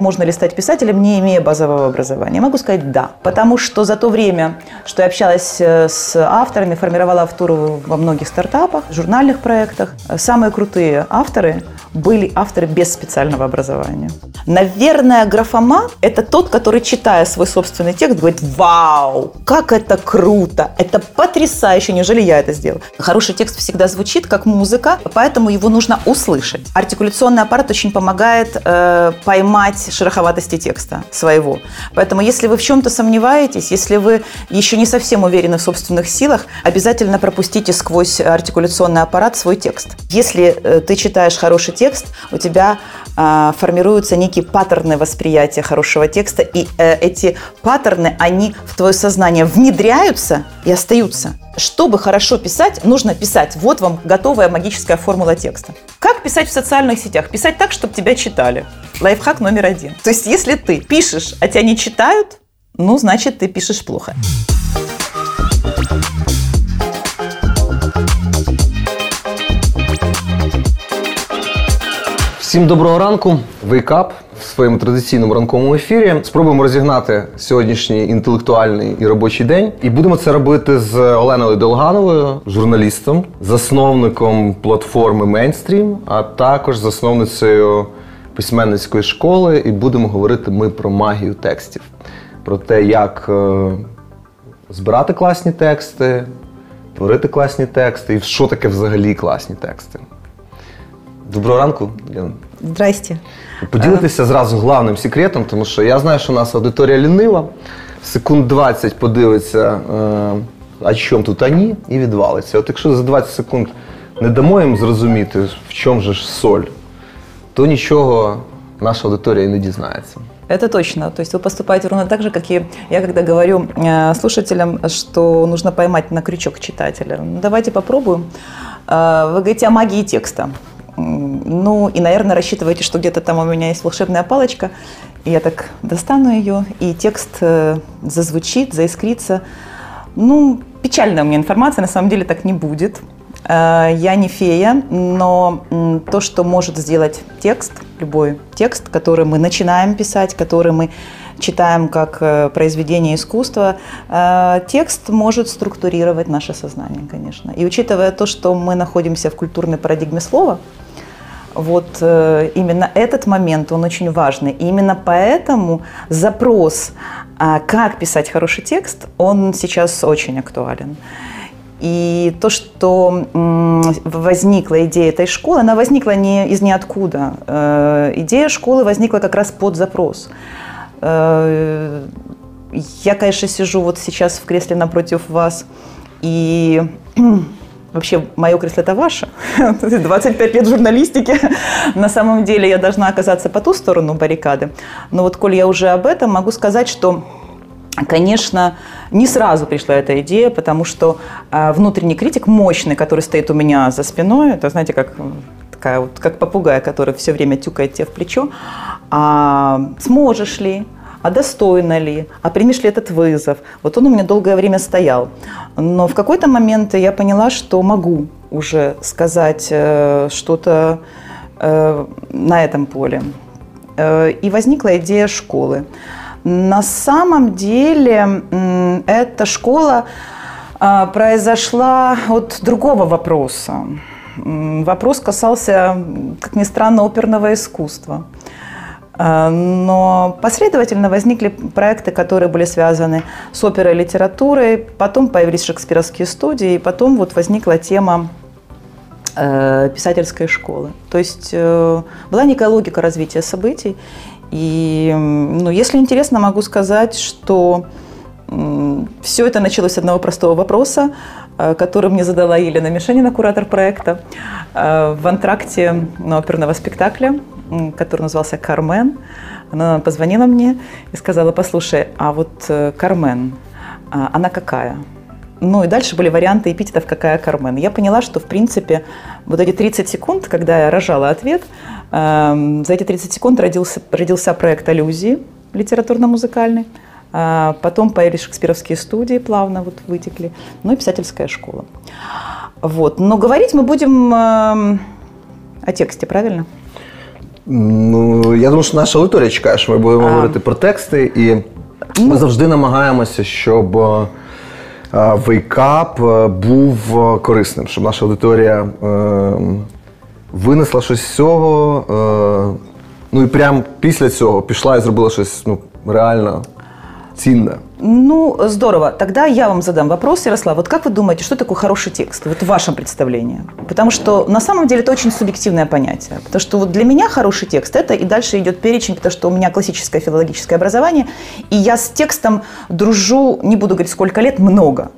Можно ли стать писателем, не имея базового образования? Могу сказать да. Потому что за то время, что я общалась э, с авторами, формировала автору во многих стартапах, журнальных проектах, э, самые крутые авторы были авторы без специального образования. Наверное, графомат – это тот, который, читая свой собственный текст, говорит «Вау, как это круто! Это потрясающе! Неужели я это сделал?» Хороший текст всегда звучит как музыка, поэтому его нужно услышать. Артикуляционный аппарат очень помогает э, поймать шероховатости текста своего. Поэтому, если вы в чем-то сомневаетесь, если вы еще не совсем уверены в собственных силах, обязательно пропустите сквозь артикуляционный аппарат свой текст. Если э, ты читаешь хороший текст, у тебя э, формируются некие паттерны восприятия хорошего текста, и э, эти паттерны, они в твое сознание внедряются и остаются. Чтобы хорошо писать, нужно писать. Вот вам готовая магическая формула текста. Как писать в социальных сетях? Писать так, чтобы тебя читали. Лайфхак номер один. То есть, если ты пишешь, а тебя не читают, ну, значит, ты пишешь плохо. Всім доброго ранку. Wake Up в своєму традиційному ранковому ефірі. Спробуємо розігнати сьогоднішній інтелектуальний і робочий день. І будемо це робити з Оленою Долгановою, журналістом, засновником платформи Мейнстрім, а також засновницею письменницької школи. І будемо говорити ми про магію текстів, про те, як е, збирати класні тексти, творити класні тексти, і що таке взагалі класні тексти. Доброго ранку, Лена. Здрасте. Поділитися зразу главним секретом, тому що я знаю, що у нас аудиторія лінива, секунд 20 подивиться, е, а чому тут ані, і відвалиться. От якщо за 20 секунд не дамо їм зрозуміти, в чому же ж соль, то нічого наша аудиторія і не дізнається. Это точно. То есть вы поступаете ровно так же, как и я, когда говорю э, слушателям, что нужно поймать на крючок читателя. Ну, давайте попробуем. Э, Вы говорите о магии текста. М, Ну, и, наверное, рассчитываете, что где-то там у меня есть волшебная палочка, и я так достану ее, и текст э, зазвучит, заискрится. Ну, печальная у меня информация, на самом деле так не будет. Э, Я не фея, но то, что может сделать текст, любой текст, который мы начинаем писать, который мы читаем как э, произведение искусства, э, текст может структурировать наше сознание, конечно. И учитывая то, что мы находимся в культурной парадигме слова, вот именно этот момент, он очень важный. И именно поэтому запрос, а, как писать хороший текст, он сейчас очень актуален. И то, что возникла идея этой школы, она возникла не из ниоткуда. Э, Идея школы возникла как раз под запрос. Э, Я, конечно, сижу вот сейчас в кресле напротив вас, и вообще мое кресло это ваше. 25 лет журналистики. На самом деле я должна оказаться по ту сторону баррикады. Но вот коль я уже об этом, могу сказать, что Конечно, не сразу пришла эта идея, потому что э, внутренний критик мощный, который стоит у меня за спиной, это, знаете, как такая вот, как попугай, который все время тюкает тебе в плечо, а сможешь ли, а достойно ли, а примешь ли этот вызов. Вот он у меня долгое время стоял. Но в какой-то момент я поняла, что могу уже сказать э, что-то э, на этом поле. Э, и возникла идея школы. На самом деле эта школа а, произошла от другого вопроса. Вопрос касался, как ни странно, оперного искусства. А, Но последовательно возникли проекты, которые были связаны с оперой и литературой, потом появились шекспировские студии, и потом вот возникла тема э, писательской школы. То есть э, была некая логика развития событий. И, ну, если интересно, могу сказать, что все это началось с одного простого вопроса, э, который мне задала Елена Мишенина, куратор проекта, э, в антракте оперного спектакля, который назывался «Кармен». Она позвонила мне и сказала, послушай, а вот э, Кармен, а, она какая? Ну и дальше были варианты эпитетов «какая Кармен». Я поняла, что, в принципе, вот эти 30 секунд, когда я рожала ответ, за эти 30 секунд родился, родился проект «Аллюзии» литературно-музыкальный. А Потом появились шекспировские студии, плавно вот вытекли, ну и писательская школа. Вот. Но говорить мы будем эм, о тексте, правильно? Ну, я думаю, що наша аудиторія чекає, що ми будемо А. говорити про тексти, і ми завжди намагаємося, щоб е, вейкап е, був е, корисним, щоб наша аудиторія е, винесла щось з цього. е, Ну і прямо після цього пішла і зробила щось ну, реально цінне. Ну, здорово. Тогда я вам задам вопрос, Ярослав. Вот как вы думаете, что такое хороший текст? Вот в вашем представлении. Потому что на самом деле это очень субъективное понятие. Потому что вот для меня хороший текст – это и дальше идет перечень, потому что у меня классическое филологическое образование, и я с текстом дружу, не буду говорить сколько лет, много.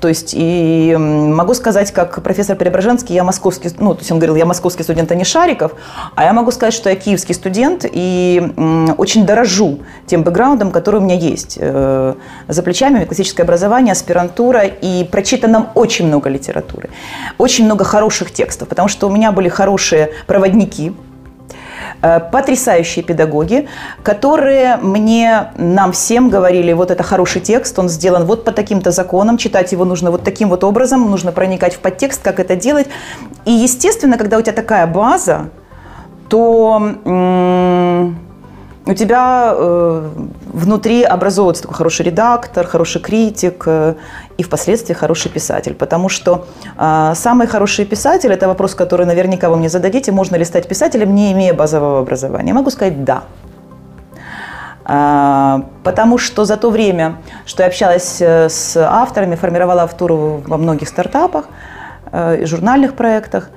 То есть и могу сказать, как профессор Преображенский, я московский, ну, то есть он говорил, я московский студент, а не Шариков, а я могу сказать, что я киевский студент и очень дорожу тем бэкграундом, который у меня есть. За плечами классическое образование, аспирантура, и прочитано очень много литературы, очень много хороших текстов, потому что у меня были хорошие проводники, э, потрясающие педагоги, которые мне, нам всем говорили, вот это хороший текст, он сделан вот по таким-то законам, читать его нужно вот таким вот образом, нужно проникать в подтекст, как это делать. И, естественно, когда у тебя такая база, то м, у тебя э, внутри образовывается такой хороший редактор, хороший критик э, и впоследствии хороший писатель. Потому что э, самый хороший писатель – это вопрос, который наверняка вы мне зададите, можно ли стать писателем, не имея базового образования. Я могу сказать «да». А, Потому что за то время, что я общалась э, с авторами, формировала автору во многих стартапах э, журнальных проектах,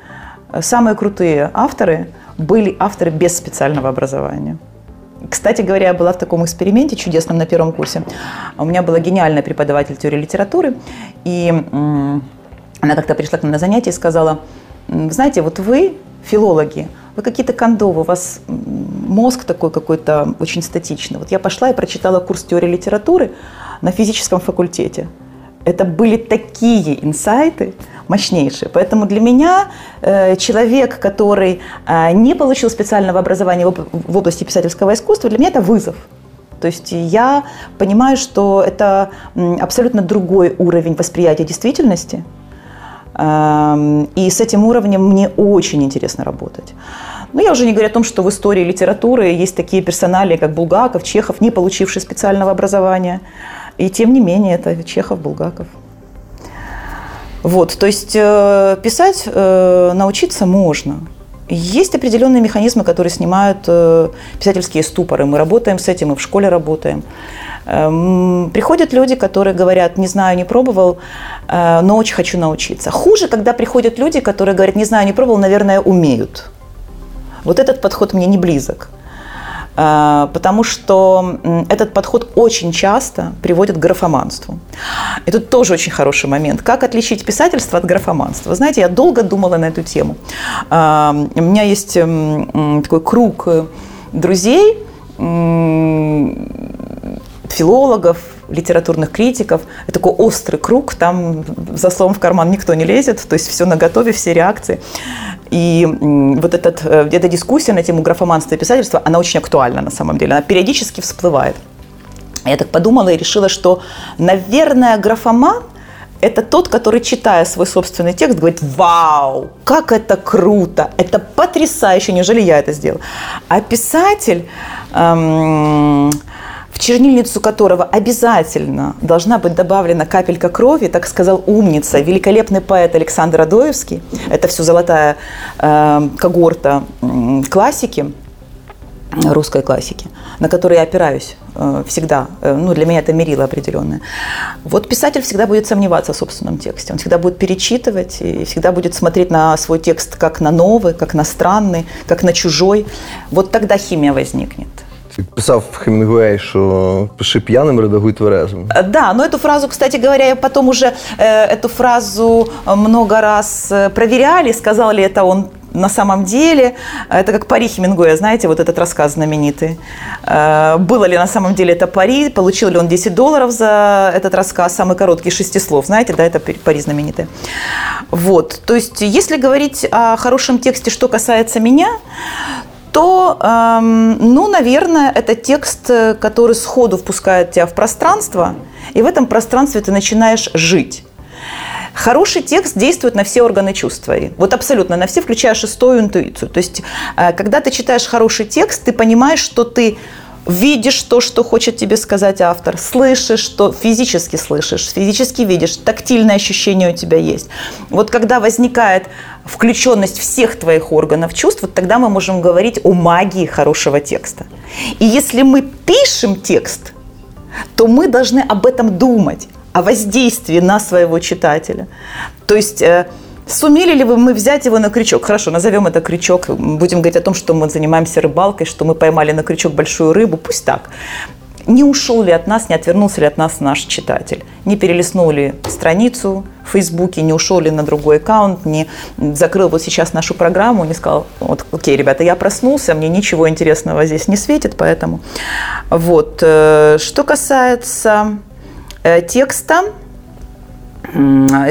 э, самые крутые авторы были авторы без специального образования. Кстати говоря, я была в таком эксперименте чудесном на первом курсе. У меня была гениальная преподаватель теории литературы, и она как-то пришла к нам на занятие и сказала, «М, вы знаете, вот вы, филологи, вы какие-то кондовы, у вас мозг такой какой-то очень статичный. Вот я пошла и прочитала курс теории литературы на физическом факультете. Это были такие инсайты мощнейшие. Поэтому для меня э, человек, который э, не получил специального образования в, об- в области писательского искусства, для меня это вызов. То есть я понимаю, что это абсолютно другой уровень восприятия действительности. Эм, И с этим уровнем мне очень интересно работать. Но я уже не говорю о том, что в истории литературы есть такие персонали, как Булгаков, Чехов, не получившие специального образования. И тем не менее, это Чехов, Булгаков. Вот, то есть э, писать э, научиться можно. Есть определенные механизмы, которые снимают э, писательские ступоры. Мы работаем с этим, мы в школе работаем. Эм, Приходят люди, которые говорят, не знаю, не пробовал, но очень хочу научиться. Хуже, когда приходят люди, которые говорят, не знаю, не пробовал, наверное, умеют. Вот этот подход мне не близок. Э, Потому что этот подход очень часто приводит к графоманству. И тут тоже очень хороший момент. Как отличить писательство от графоманства? Знаете, я долго думала на эту тему. Э, У меня есть такой круг э, друзей, филологов, литературных критиков. Это такой острый круг, там за словом в карман никто не лезет, то есть все на готове, все реакции. И вот этот, э, эта дискуссия на тему графоманства и писательства, она очень актуальна на самом деле, она периодически всплывает. Я так подумала и решила, что, наверное, графоман – это тот, который, читая свой собственный текст, говорит, вау, как это круто, это потрясающе, неужели я это сделал? А писатель, эм, чернильницу которого обязательно должна быть добавлена капелька крови, так сказал умница, великолепный поэт Александр Адоевский, это все золотая э, когорта м, классики, русской классики, на которые я опираюсь э, всегда. Э, Ну, для меня это мерило определенное. Вот писатель всегда будет сомневаться в собственном тексте. Он всегда будет перечитывать и всегда будет смотреть на свой текст как на новый, как на странный, как на чужой. Вот тогда химия возникнет. Писав Хемінгуей, що пиши п'яним, редагуй тверезим. Э, Да, но эту фразу, кстати говоря, я потом уже э, эту фразу э, много раз э, проверяли, сказал ли это он на самом деле. Это как пари Хемингуэя, знаете, вот этот рассказ знаменитый. Э, Было ли на самом деле это пари, получил ли он 10 долларов за этот рассказ, самый короткий, шести слов, знаете, да, это пари знаменитый. Вот, то есть если говорить о хорошем тексте, что касается меня, то, эм, ну, наверное, это текст, э, который сходу впускает тебя в пространство, и в этом пространстве ты начинаешь жить. Хороший текст действует на все органы чувств твои. Вот абсолютно на все, включая шестую интуицию. То есть, э, когда ты читаешь хороший текст, ты понимаешь, что ты видишь то, что хочет тебе сказать автор, слышишь, что физически слышишь, физически видишь, тактильное ощущение у тебя есть. Вот когда возникает включенность всех твоих органов чувств, вот тогда мы можем говорить о магии хорошего текста. И если мы пишем текст, то мы должны об этом думать, о воздействии на своего читателя. То есть э, Сумели ли вы мы взять его на крючок? Хорошо, назовем это крючок. Будем говорить о том, что мы занимаемся рыбалкой, что мы поймали на крючок большую рыбу. Пусть так. Не ушел ли от нас, не отвернулся ли от нас наш читатель? Не перелистнул ли страницу в Фейсбуке, не ушел ли на другой аккаунт, не закрыл вот сейчас нашу программу, не сказал, вот, окей, ребята, я проснулся, мне ничего интересного здесь не светит, поэтому... Вот. Э, что касается э, текста,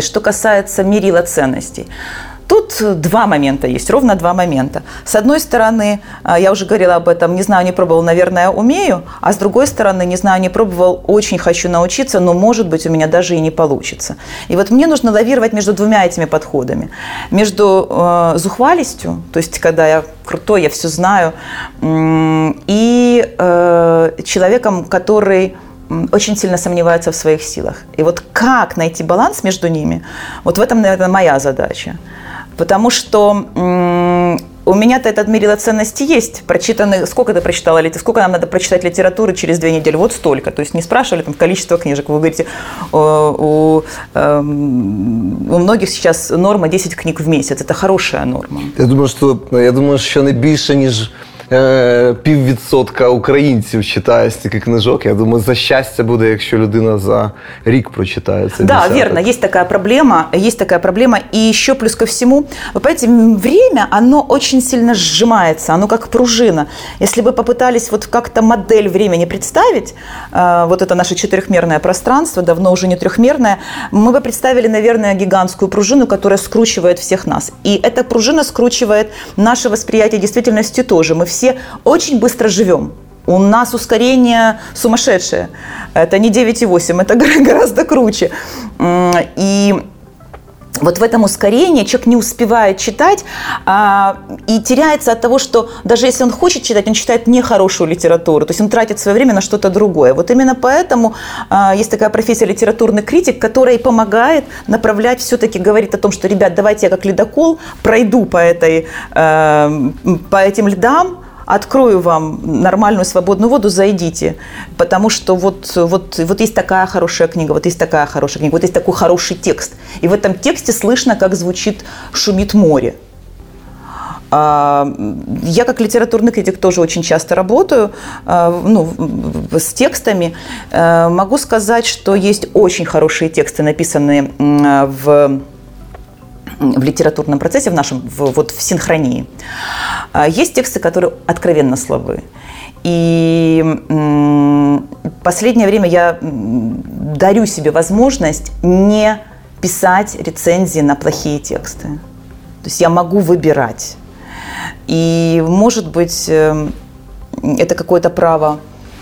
что касается мерила ценностей, Тут два момента есть, ровно два момента. С одной стороны, а, я уже говорила об этом, не знаю, не пробовал, наверное, умею, а с другой стороны, не знаю, не пробовал, очень хочу научиться, но, может быть, у меня даже и не получится. И вот мне нужно лавировать между двумя этими подходами. Между э, зухвалистью, то есть когда я крутой, я все знаю, и э, человеком, который очень сильно сомневаются в своих силах. И вот как найти баланс между ними, вот в этом, наверное, моя задача. Потому что у меня-то этот мерило ценности есть. Прочитаны, сколько ты прочитала, сколько нам надо прочитать литературы через две недели? Вот столько. То есть не спрашивали там количество книжек. Вы говорите, у, эм, у многих сейчас норма 10 книг в месяц. Это хорошая норма. Я думаю, что я думаю, що не більше, ніж Е, піввідсотка українців читає стільки книжок. Я думаю, за щастя буде, якщо людина за рік прочитає це. Да, десяток. верно, есть такая проблема, есть такая проблема. И еще плюс ко всему, вы понимаете, время, оно очень сильно сжимается, оно как пружина. Если бы попытались вот как-то модель времени представить, э, вот это наше четырехмерное пространство, давно уже не трехмерное, мы бы представили, наверное, гигантскую пружину, которая скручивает всех нас. И эта пружина скручивает наше восприятие действительности тоже. Мы все все очень быстро живем. У нас ускорение сумасшедшее. Это не 9,8, это гораздо круче. И вот в этом ускорении человек не успевает читать а, и теряется от того, что даже если он хочет читать, он читает нехорошую литературу, то есть он тратит свое время на что-то другое. Вот именно поэтому а, есть такая профессия литературный критик, которая и помогает направлять, все-таки говорит о том, что, ребят, давайте я как ледокол пройду по, этой, а, по этим льдам, открою вам нормальную свободную воду, зайдите. Потому что вот, вот, вот есть такая хорошая книга, вот есть такая хорошая книга, вот есть такой хороший текст. И в этом тексте слышно, как звучит, шумит море. А, я как литературный критик тоже очень часто работаю а, ну, с текстами. А, могу сказать, что есть очень хорошие тексты, написанные в в литературном процессе, в нашем, в, вот в синхронии. А, есть тексты, которые откровенно слабы. И последнее время я дарю себе возможность не писать рецензии на плохие тексты. То есть я могу выбирать. И, может быть, эм, это какое-то право,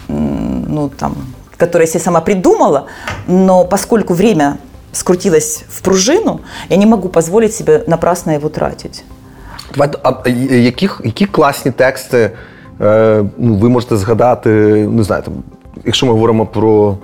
ну, там, которое я себе сама придумала, но поскольку время скрутилась в пружину, я не могу позволить себе напрасно его тратить. А які, які класні тексти е, ну, ви можете згадати, не знаю, там, якщо ми говоримо про.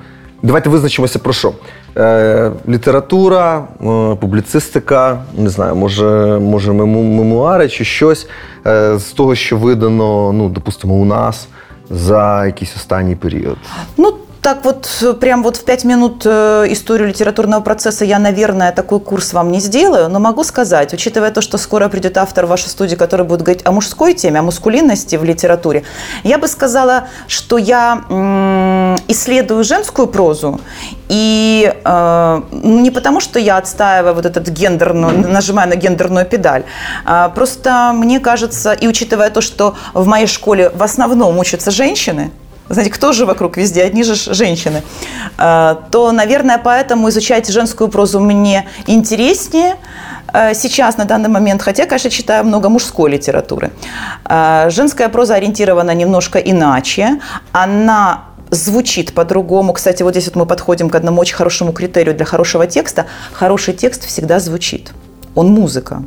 Давайте визначимося про що. Е, Література, е, публіцистика, не знаю, може, може мемуари чи щось е, з того, що видано, ну, допустимо, у нас за якийсь останній період. Ну, так вот, прям вот в пять минут э, историю литературного процесса я, наверное, такой курс вам не сделаю, но могу сказать, учитывая то, что скоро придет автор в вашей студии, который будет говорить о мужской теме, о мускулинности в литературе, я бы сказала, что я исследую женскую прозу, и э, не потому, что я отстаиваю вот этот гендерную, нажимаю на гендерную педаль, а просто мне кажется, и учитывая то, что в моей школе в основном учатся женщины, знаете, кто же вокруг везде, одни же женщины, а, то, наверное, поэтому изучать женскую прозу мне интереснее а, сейчас, на данный момент, хотя, конечно, читаю много мужской литературы. А, женская проза ориентирована немножко иначе, она звучит по-другому. Кстати, вот здесь вот мы подходим к одному очень хорошему критерию для хорошего текста. Хороший текст всегда звучит. Он музыка.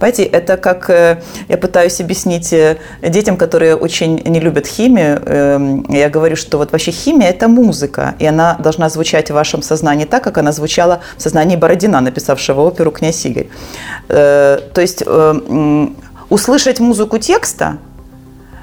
Понимаете, это как э, я пытаюсь объяснить э, детям, которые очень не любят химию. Эм, я говорю, что вот вообще химия – это музыка, и она должна звучать в вашем сознании так, как она звучала в сознании Бородина, написавшего оперу «Князь Игорь». Э, то есть услышать музыку текста –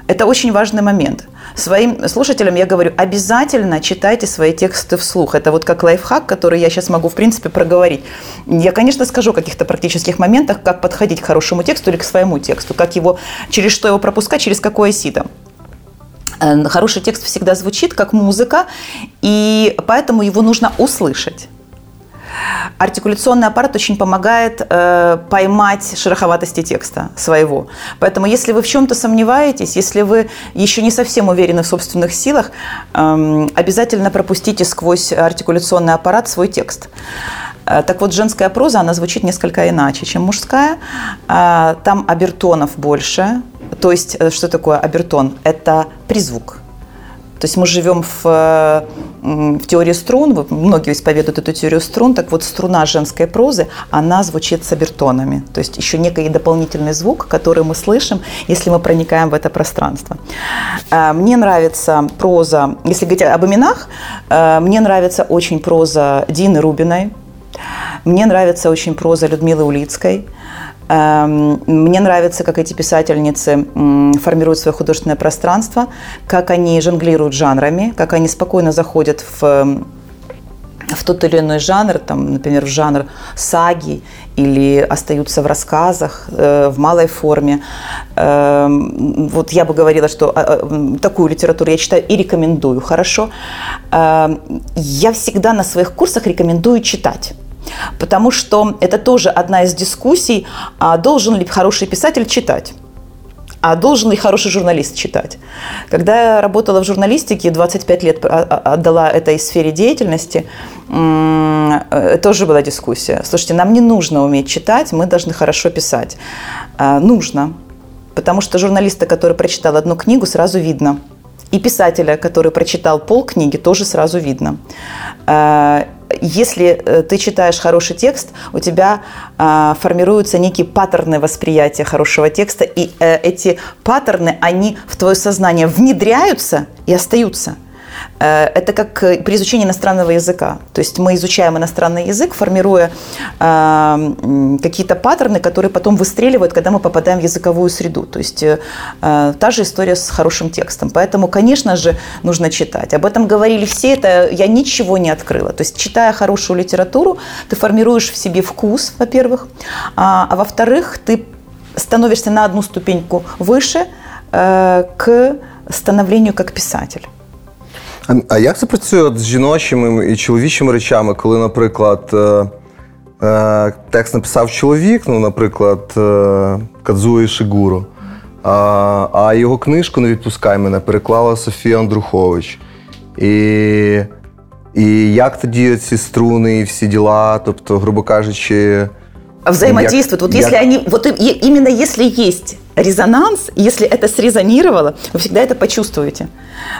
это очень важный момент – Своим слушателям я говорю, обязательно читайте свои тексты вслух. Это вот как лайфхак, который я сейчас могу, в принципе, проговорить. Я, конечно, скажу о каких-то практических моментах, как подходить к хорошему тексту или к своему тексту, как его, через что его пропускать, через какое сито. Э, хороший текст всегда звучит как музыка, и поэтому его нужно услышать. Артикуляционный аппарат очень помогает э, поймать шероховатости текста своего. Поэтому, если вы в чем-то сомневаетесь, если вы еще не совсем уверены в собственных силах, э, обязательно пропустите сквозь артикуляционный аппарат свой текст. Э, так вот, женская проза, она звучит несколько иначе, чем мужская. Э, там обертонов больше. То есть, э, что такое обертон? Это призвук то есть мы живем в, в теории струн, многие исповедуют эту теорию струн, так вот струна женской прозы, она звучит с обертонами, то есть еще некий дополнительный звук, который мы слышим, если мы проникаем в это пространство. Э, мне нравится проза, если говорить об именах, э, мне нравится очень проза Дины Рубиной, мне нравится очень проза Людмилы Улицкой – мне нравится, как эти писательницы формируют свое художественное пространство, как они жонглируют жанрами, как они спокойно заходят в в тот или иной жанр, там, например, в жанр саги или остаются в рассказах э, в малой форме. Э, вот я бы говорила, что э, такую литературу я читаю и рекомендую, хорошо. Э, я всегда на своих курсах рекомендую читать. Потому что это тоже одна из дискуссий, а должен ли хороший писатель читать а должен ли хороший журналист читать? Когда я работала в журналистике, 25 лет отдала этой сфере деятельности, э, тоже была дискуссия. Слушайте, нам не нужно уметь читать, мы должны хорошо писать. А, нужно, потому что журналиста, который прочитал одну книгу, сразу видно. И писателя, который прочитал пол книги, тоже сразу видно. Если э, ты читаешь хороший текст, у тебя э, формируются некие паттерны восприятия хорошего текста, и э, эти паттерны, они в твое сознание внедряются и остаются – это как э, при изучении иностранного языка. То есть мы изучаем иностранный язык, формируя э, какие-то паттерны, которые потом выстреливают, когда мы попадаем в языковую среду. То есть та же история с хорошим текстом. Поэтому, конечно же, нужно читать. Об этом говорили все, это я ничего не открыла. То есть, читая хорошую литературу, ты формируешь в себе вкус, во-первых, а, а во-вторых, ты становишься на одну ступеньку выше к становлению как писатель. А, як це працює з жіночими і чоловічими речами, коли, наприклад, е, е, текст написав чоловік, ну, наприклад, е, Кадзуї Шигуро, а, а його книжку не відпускай мене переклала Софія Андрухович. І і як тоді ці струни і всі діла, тобто, грубо кажучи. Взаимодействуют. Як, вот если як... они, вот именно если есть резонанс, если это срезонировало, вы всегда это почувствуете.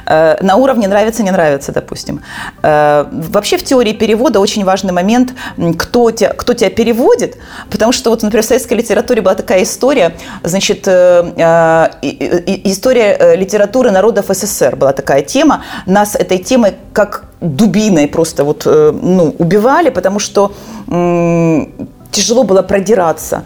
Э, на уровне нравится, не нравится, допустим. Э, вообще в теории перевода очень важный момент, кто тебя, кто тебя переводит, потому что вот, например, в советской литературе была такая история, значит, э, история литературы народов СССР была такая тема, нас этой темой как дубиной просто вот, ну, убивали, потому что тяжело было продираться.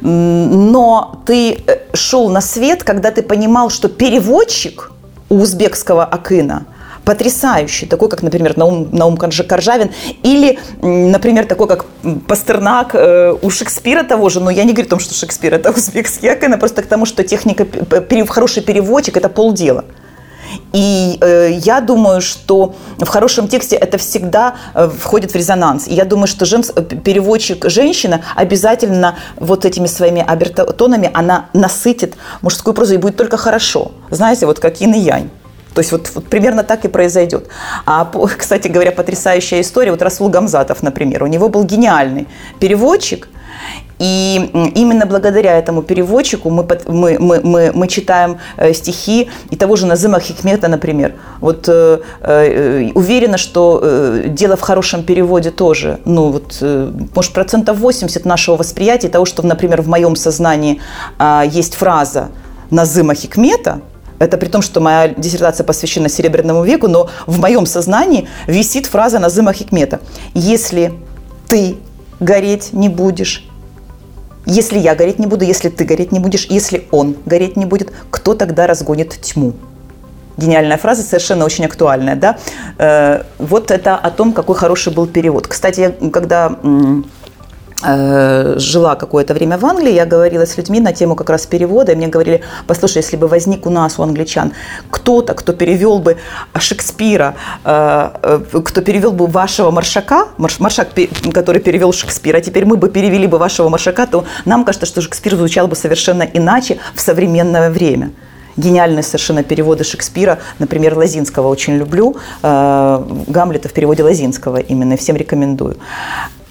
Но ты э, шел на свет, когда ты понимал, что переводчик у узбекского Акына потрясающий, такой, как, например, Наум, Наум Каржавин, или, например, такой, как Пастернак э, у Шекспира того же, но я не говорю о том, что Шекспир – это узбекский Акын, а просто к тому, что техника, хороший переводчик – это полдела. И э, я думаю, что в хорошем тексте это всегда э, входит в резонанс. И я думаю, что женс... Э, переводчик женщина обязательно вот этими своими обертонами она насытит мужскую прозу и будет только хорошо. Знаете, вот как ин и янь. То есть вот, вот примерно так и произойдет. А, кстати говоря, потрясающая история. Вот Расул Гамзатов, например, у него был гениальный переводчик – И именно благодаря этому переводчику мы, мы, мы, мы, мы читаем э, стихи и того же Назыма Хикмета, например. Вот э, э, уверена, что э, дело в хорошем переводе тоже. Ну, вот, э, может, процентов 80 нашего восприятия того, что, например, в моем сознании э, есть фраза Назыма Хикмета – это при том, что моя диссертация посвящена Серебряному веку, но в моем сознании висит фраза Назыма Хикмета. Если ты гореть не будешь, если я гореть не буду, если ты гореть не будешь, если он гореть не будет, кто тогда разгонит тьму? Гениальная фраза, совершенно очень актуальная, да? Э, вот это о том, какой хороший был перевод. Кстати, я, когда жила какое-то время в Англии, я говорила с людьми на тему как раз перевода, и мне говорили, послушай, если бы возник у нас, у англичан, кто-то, кто перевел бы Шекспира, э, э, кто перевел бы вашего Маршака, Маршак, который перевел Шекспира, а теперь мы бы перевели бы вашего Маршака, то нам кажется, что Шекспир звучал бы совершенно иначе в современное время гениальные совершенно переводы Шекспира, например, Лазинского очень люблю, Гамлета в переводе Лазинского именно, всем рекомендую.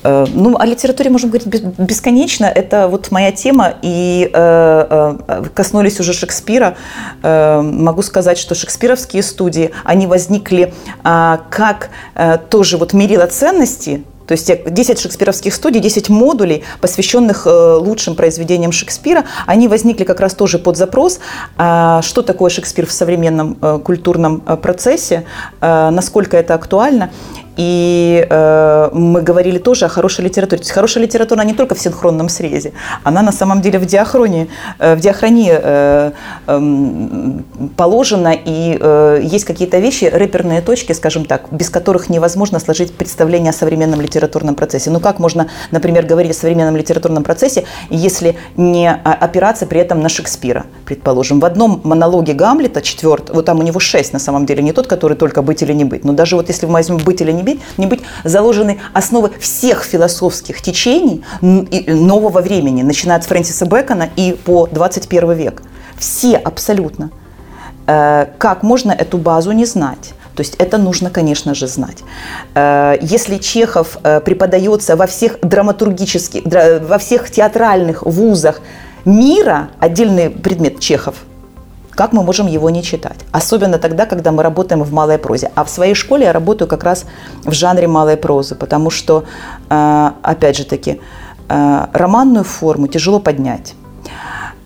Э, ну, о литературе можем говорить бесконечно. Это вот моя тема. И э, э, коснулись уже Шекспира. Э, могу сказать, что шекспировские студии, они возникли э, как э, тоже вот мерило ценности то есть 10 шекспировских студий, 10 модулей, посвященных лучшим произведениям Шекспира, они возникли как раз тоже под запрос, а, что такое Шекспир в современном культурном процессе, насколько это актуально. И э, мы говорили тоже о хорошей литературе. То есть хорошая литература не только в синхронном срезе, она на самом деле в диахронии, э, в диахронии э, э, положена, и э, есть какие-то вещи, рэперные точки, скажем так, без которых невозможно сложить представление о современном литературном процессе. Ну как можно, например, говорить о современном литературном процессе, если не опираться при этом на Шекспира, предположим. В одном монологе Гамлета, четвертый, вот там у него шесть на самом деле, не тот, который только «быть или не быть», но даже вот если мы возьмем «быть или не быть», не быть заложены основы всех философских течений нового времени, начиная от Фрэнсиса Бэкона и по 21 век. Все абсолютно. Э, как можно эту базу не знать? То есть это нужно, конечно же, знать. Э, если Чехов э, преподается во всех драматургических, во всех театральных вузах мира, отдельный предмет Чехов – как мы можем его не читать? Особенно тогда, когда мы работаем в малой прозе. А в своей школе я работаю как раз в жанре малой прозы, потому что, э, опять же таки, э, романную форму тяжело поднять.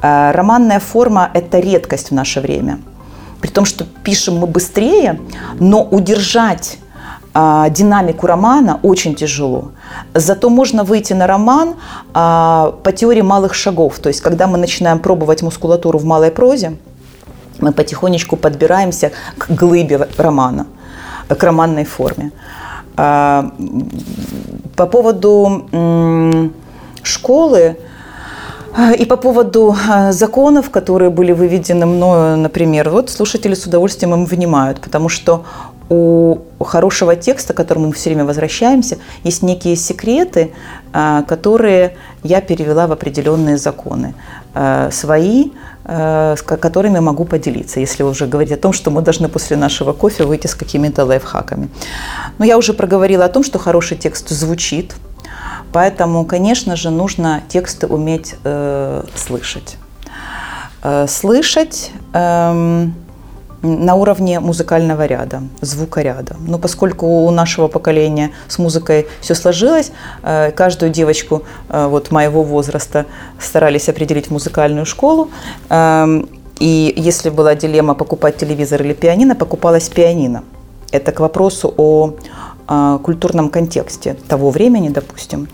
Э, романная форма – это редкость в наше время. При том, что пишем мы быстрее, но удержать динамику романа очень тяжело. Зато можно выйти на роман по теории малых шагов. То есть, когда мы начинаем пробовать мускулатуру в малой прозе, мы потихонечку подбираемся к глыбе романа, к романной форме. А, по поводу школы а, и по поводу а, законов, которые были выведены мною, например, вот слушатели с удовольствием им внимают, потому что у хорошего текста, к которому мы все время возвращаемся, есть некие секреты, которые я перевела в определенные законы. Свои, Э, с которыми могу поделиться, если уже говорить о том, что мы должны после нашего кофе выйти с какими-то лайфхаками. Но я уже проговорила о том, что хороший текст звучит, поэтому, конечно же, нужно тексты уметь э, слышать. Э, слышать... Э, на уровне музыкального ряда, звукоряда. Но поскольку у нашего поколения с музыкой все сложилось, э, каждую девочку э, вот моего возраста старались определить в музыкальную школу. Эм, и если была дилемма покупать телевизор или пианино, покупалась пианино. Это к вопросу о культурном контексте того времени, допустим.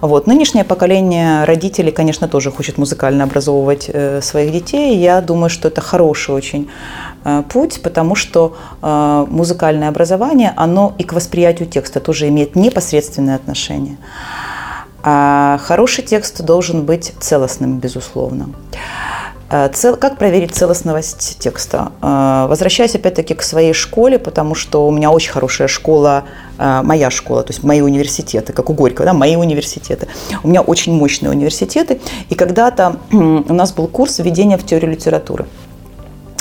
Вот. Нынешнее поколение родителей, конечно, тоже хочет музыкально образовывать э, своих детей. Я думаю, что это хороший очень Э, путь, потому что э, музыкальное образование, оно и к восприятию текста тоже имеет непосредственное отношение. А хороший текст должен быть целостным, безусловно. Э, как проверить целостность текста? Возвращаясь опять-таки к своей школе, потому что у меня очень хорошая школа, моя школа, то есть мои университеты, как у Горького, да, мои университеты. У меня очень мощные университеты. И когда-то у нас был курс введения в теорию литературы.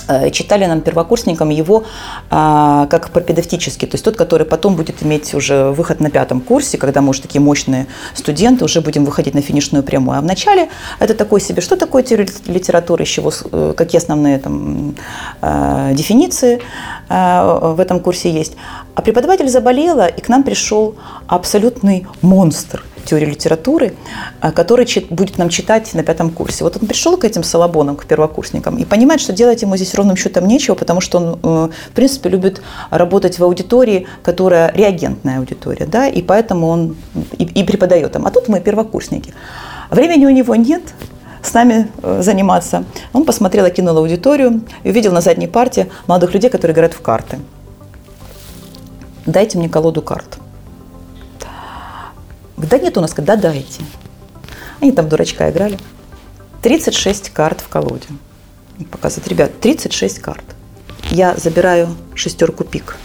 Э, читали нам первокурсникам его а, как пропедевтический, то есть тот, который потом будет иметь уже выход на пятом курсе, когда мы уже такие мощные студенты, уже будем выходить на финишную прямую. А вначале это такой себе, что такое теория литературы, из чего, э, какие основные там, э, дефиниции в этом курсе есть. А преподаватель заболела, и к нам пришел абсолютный монстр – теории литературы, а, который будет нам читать на пятом курсе. Вот он пришел к этим салабонам, к первокурсникам, и понимает, что делать ему здесь ровным счетом нечего, потому что он, э, в принципе, любит работать в аудитории, которая реагентная аудитория, да, и поэтому он и, и преподает там. А тут мы первокурсники. Времени у него нет, с нами э, заниматься. Он посмотрел, окинул аудиторию и увидел на задней парте молодых людей, которые играют в карты. Дайте мне колоду карт. Да нет у нас, когда дайте. Они там дурачка играли. 36 карт в колоде. Показывают, ребят, 36 карт. Я забираю шестерку пик.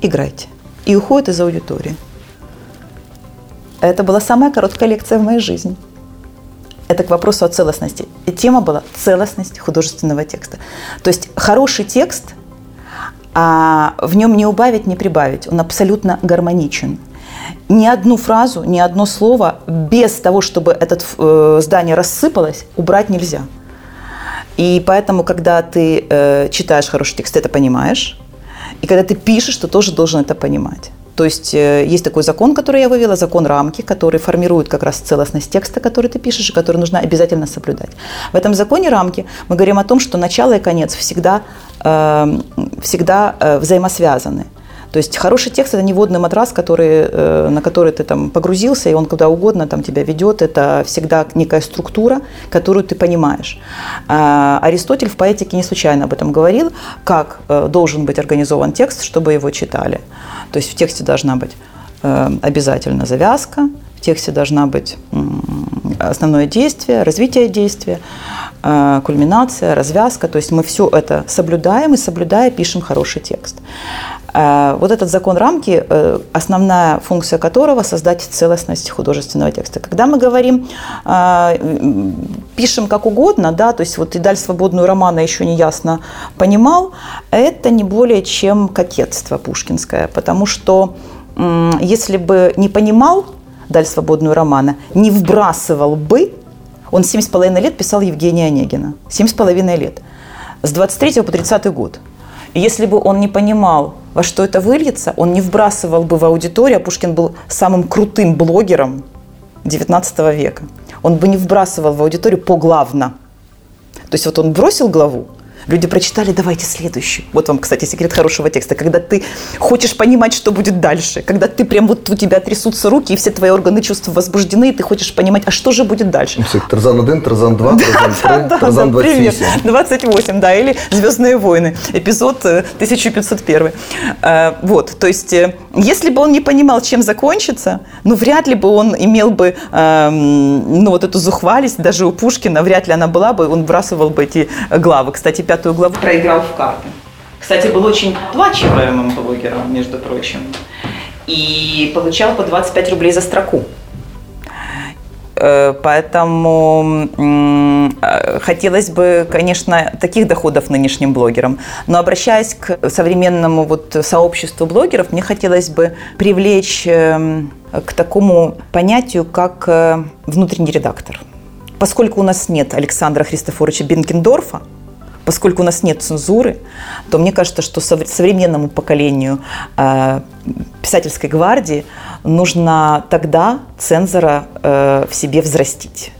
Играйте. И уходит из аудитории. Это была самая короткая лекция в моей жизни. Это к вопросу о целостности. И тема была целостность художественного текста. То есть хороший текст, а в нем не убавить, не прибавить. Он абсолютно гармоничен ни одну фразу, ни одно слово без того, чтобы это э, здание рассыпалось, убрать нельзя. И поэтому, когда ты э, читаешь хороший текст, ты это понимаешь. И когда ты пишешь, ты тоже должен это понимать. То есть э, есть такой закон, который я вывела, закон рамки, который формирует как раз целостность текста, который ты пишешь, и который нужно обязательно соблюдать. В этом законе рамки мы говорим о том, что начало и конец всегда, всегда э, взаимосвязаны. То есть хороший текст – это не водный матрас, который, э, на который ты там погрузился, и он куда угодно там тебя ведет. Это всегда некая структура, которую ты понимаешь. А Аристотель в поэтике не случайно об этом говорил, как э, должен быть организован текст, чтобы его читали. То есть в тексте должна быть обязательно завязка, тексте должна быть основное действие, развитие действия, кульминация, развязка. То есть мы все это соблюдаем и соблюдая пишем хороший текст. Э, вот этот закон рамки, э, основная функция которого – создать целостность художественного текста. Когда мы говорим, э, пишем как угодно, да, то есть вот и даль свободную романа еще не ясно понимал, это не более чем кокетство пушкинское, потому что если бы не понимал даль свободную романа, не вбрасывал бы, он семь с половиной лет писал Евгения Онегина. Семь с половиной лет. С 23 по 30 год. И если бы он не понимал, во что это выльется, он не вбрасывал бы в аудиторию, а Пушкин был самым крутым блогером XIX века. Он бы не вбрасывал в аудиторию поглавно. То есть вот он бросил главу, Люди прочитали, давайте следующую. Вот вам, кстати, секрет хорошего текста. Когда ты хочешь понимать, что будет дальше, когда ты прям вот у тебя трясутся руки, и все твои органы чувств возбуждены, и ты хочешь понимать, а что же будет дальше? Ну, Тарзан 1, Тарзан 2, Тарзан 3, Тарзан 28. 28, да, или «Звездные войны», эпизод 1501. Э, э, вот, то есть, э, если бы он не понимал, чем закончится, ну, вряд ли бы он имел бы, эм, ну, вот эту зухвалость, даже у Пушкина, вряд ли она была бы, он вбрасывал бы эти главы. Кстати, пятую главу проиграл в карты. Кстати, был очень оплачиваемым блогером, между прочим. И получал по 25 рублей за строку. Э, поэтому э, хотелось бы, конечно, таких доходов нынешним блогерам. Но обращаясь к современному вот сообществу блогеров, мне хотелось бы привлечь э, к такому понятию, как внутренний редактор. Поскольку у нас нет Александра Христофоровича Бенкендорфа, поскольку у нас нет цензуры, то мне кажется, что современному поколению э, писательской гвардии нужно тогда цензора э, в себе взрастить.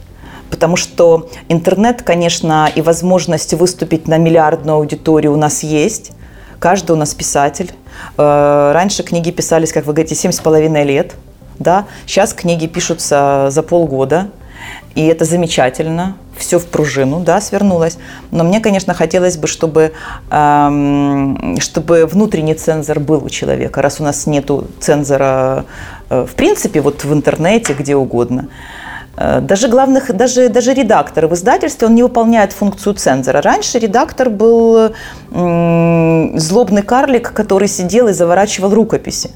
Потому что интернет, конечно, и возможность выступить на миллиардную аудиторию у нас есть. Каждый у нас писатель. Э, раньше книги писались, как вы говорите, семь с половиной лет. Да? Сейчас книги пишутся за полгода. И это замечательно, все в пружину, да, свернулось. Но мне, конечно, хотелось бы, чтобы, эм, чтобы внутренний цензор был у человека, раз у нас нету цензора, э, в принципе, вот в интернете, где угодно. Э, даже главных, даже, даже редактор в издательстве, он не выполняет функцию цензора. Раньше редактор был злобный карлик, который сидел и заворачивал рукописи.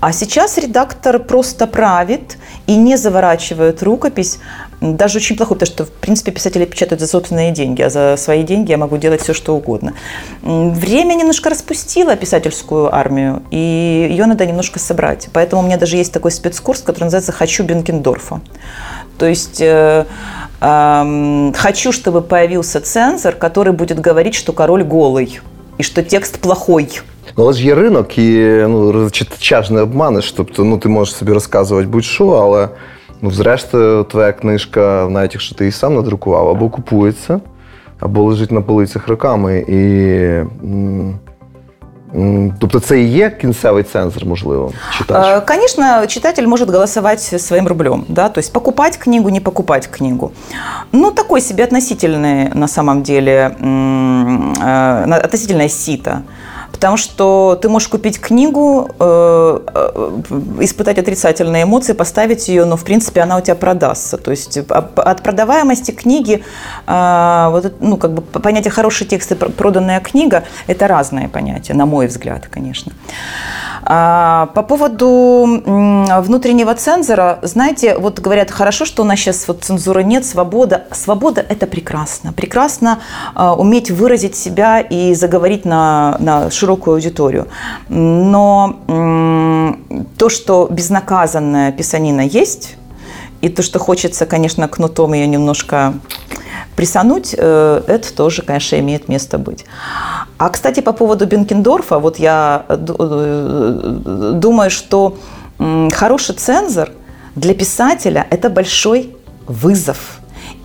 А сейчас редактор просто правит и не заворачивает рукопись, Даже очень плохой, потому что, в принципе, писатели печатают за собственные деньги, а за свои деньги я могу делать все, что угодно. Время немножко распустило писательскую армию, и ее надо немножко собрать. Поэтому у меня даже есть такой спецкурс, который называется «Хочу Бенкендорфа». То есть э, э, хочу, чтобы появился цензор, который будет говорить, что король голый и что текст плохой. Ну, але ж є ринок, і ну, читача ж не обманеш. Тобто, ну, ти можеш собі розказувати будь-що, але ну, зрештою, твоя книжка, навіть якщо ти її сам надрукував, або купується, або лежить на полицях роками. І Тобто це і є кінцевий цензор, можливо, читач? Конечно, читатель может голосовать своим рублем, да, то есть покупать книгу, не покупать книгу. Ну, такой себе относительный, на самом деле, э, относительное сито. Потому что ты можешь купить книгу, э, э, испытать отрицательные эмоции, поставить ее, но в принципе она у тебя продастся. То есть от продаваемости книги, э, вот, ну, как бы понятие хороший текст и проданная книга – это разные понятия, на мой взгляд, конечно. А, по поводу внутреннего цензора, знаете, вот говорят, хорошо, что у нас сейчас вот цензуры нет, свобода. Свобода – это прекрасно. Прекрасно а, уметь выразить себя и заговорить на, на широкую аудиторию. Но то, что безнаказанная писанина есть, и то, что хочется, конечно, кнутом ее немножко присануть, э, это тоже, конечно, имеет место быть. А, кстати, по поводу Бенкендорфа, вот я э, э, думаю, что хороший цензор для писателя – это большой вызов.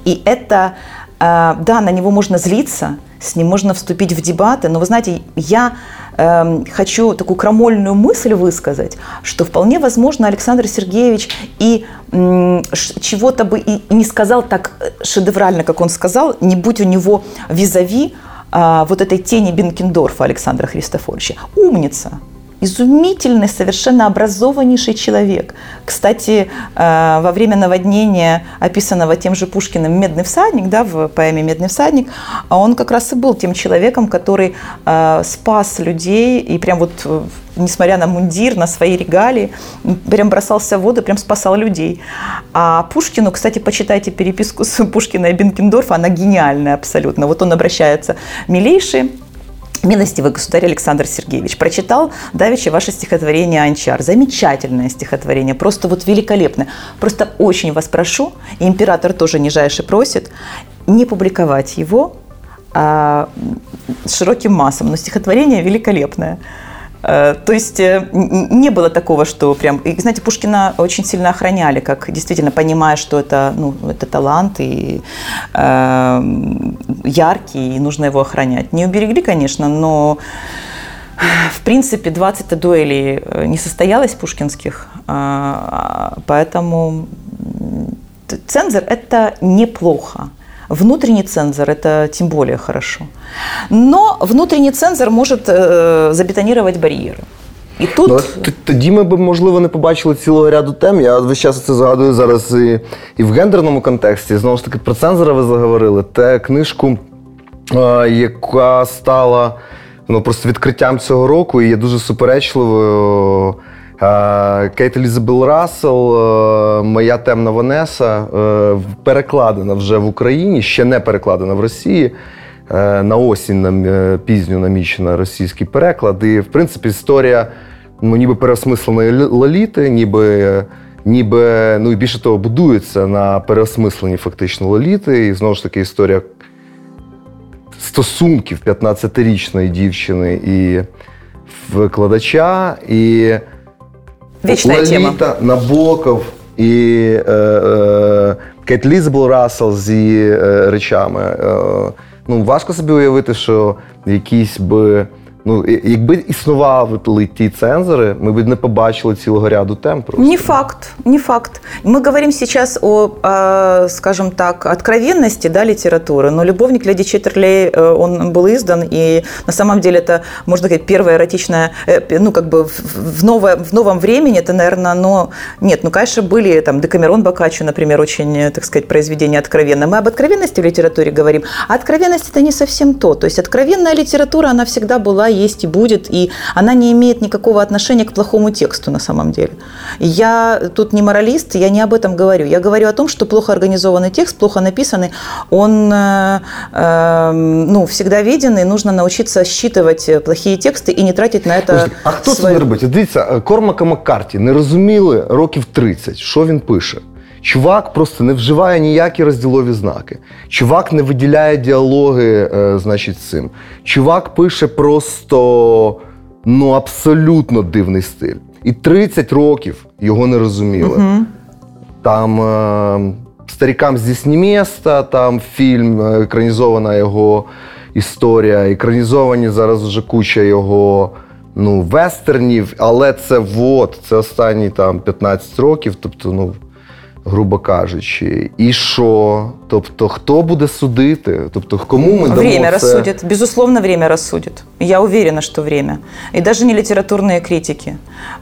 И это, да, на него можно злиться, с ним можно вступить в дебаты, но вы знаете, я э, хочу такую крамольную мысль высказать, что вполне возможно Александр Сергеевич и э, чего-то бы и не сказал так шедеврально, как он сказал, не будь у него визави а, вот этой тени Бенкендорфа Александра Христофоровича. Умница, изумительный, совершенно образованнейший человек. Кстати, а, во время наводнения, описанного тем же Пушкиным «Медный всадник», да, в поэме «Медный всадник», он как раз и был тем человеком, который а, спас людей и прям вот несмотря на мундир, на свои регалии, прям бросался в воду, прям спасал людей. А Пушкину, кстати, почитайте переписку с Пушкиной и Бенкендорфа, она гениальная абсолютно. Вот он обращается, милейший, Милостивый государь Александр Сергеевич прочитал давеча ваше стихотворение «Анчар». Замечательное стихотворение, просто вот великолепное. Просто очень вас прошу, и император тоже нижайше просит, не публиковать его а, широким массам. Но стихотворение великолепное. Э, то есть э, не было такого, что прям... И, знаете, Пушкина очень сильно охраняли, как действительно понимая, что это, ну, это талант и э, яркий, и нужно его охранять. Не уберегли, конечно, но в принципе 20 дуэлей э, не состоялось пушкинских, поэтому цензор – это неплохо. Внутренний цензор – это тем более хорошо. Но внутренний цензор може э, забетонувати бар'єри. І тут ну, тоді ми б можливо не побачили цілого ряду тем. Я весь час це згадую зараз і і в гендерному контексті. Знову ж таки, про цензора ви заговорили. Те книжку, е, яка стала ну, просто відкриттям цього року і є дуже суперечливою. Кейт Елізабел Рассел, е, Моя темна Ванеса е, перекладена вже в Україні, ще не перекладена в Росії. Е, на осінь нам пізню намічена російський переклад. І, в принципі, історія ну, ніби переосмисленої лоліти, ніби ніби, ну і більше того, будується на переосмисленні фактично лоліти. І знову ж таки історія стосунків 15-річної дівчини і викладача. І Вечная Лолита, тема. Набоков і е, е, Кейт Лізбл Рассел з її е, речами. Е, ну, важко собі уявити, що якісь би. Ну, якби існували ті цензори, мы бы не побачили цілого ряду тем просто. Не факт, не факт. Мы говорим сейчас о, скажем так, откровенности да, литературы, но «Любовник леди Четтерлей», э, он был издан, и на самом деле это, можно сказать, первая эротичная, э, ну, как бы в, новое, в новом времени, это, наверное, но... Нет, ну, конечно, были там Декамерон Бокаччо, например, очень, так сказать, произведение откровенное. Мы об откровенности в литературе говорим, а откровенность – это не совсем то. То есть откровенная литература, она всегда была есть и будет, и она не имеет никакого отношения к плохому тексту на самом деле. Я тут не моралист, я не об этом говорю. Я говорю о том, что плохо организованный текст, плохо написанный, он э, э, ну, всегда виден, и нужно научиться считывать плохие тексты и не тратить на это. А хто своє... це не робить? Дивіться, Кормака Маккарті не розуміли років 30, що він пише. Чувак просто не вживає ніякі розділові знаки. Чувак не виділяє діалоги, е, значить, цим. Чувак пише просто ну, абсолютно дивний стиль. І 30 років його не розуміли. Угу. Там е, старікам здесь не місто, там фільм, е, екранізована його історія, екранізовані зараз вже куча його ну, вестернів, але це вот, це останні там 15 років. Тобто, ну грубо кажучи, і що? Тобто, хто буде судити? Тобто, кому ми дамо Время це? рассудит. Безусловно, время рассудит. Я уверена, что время. И даже не литературные критики.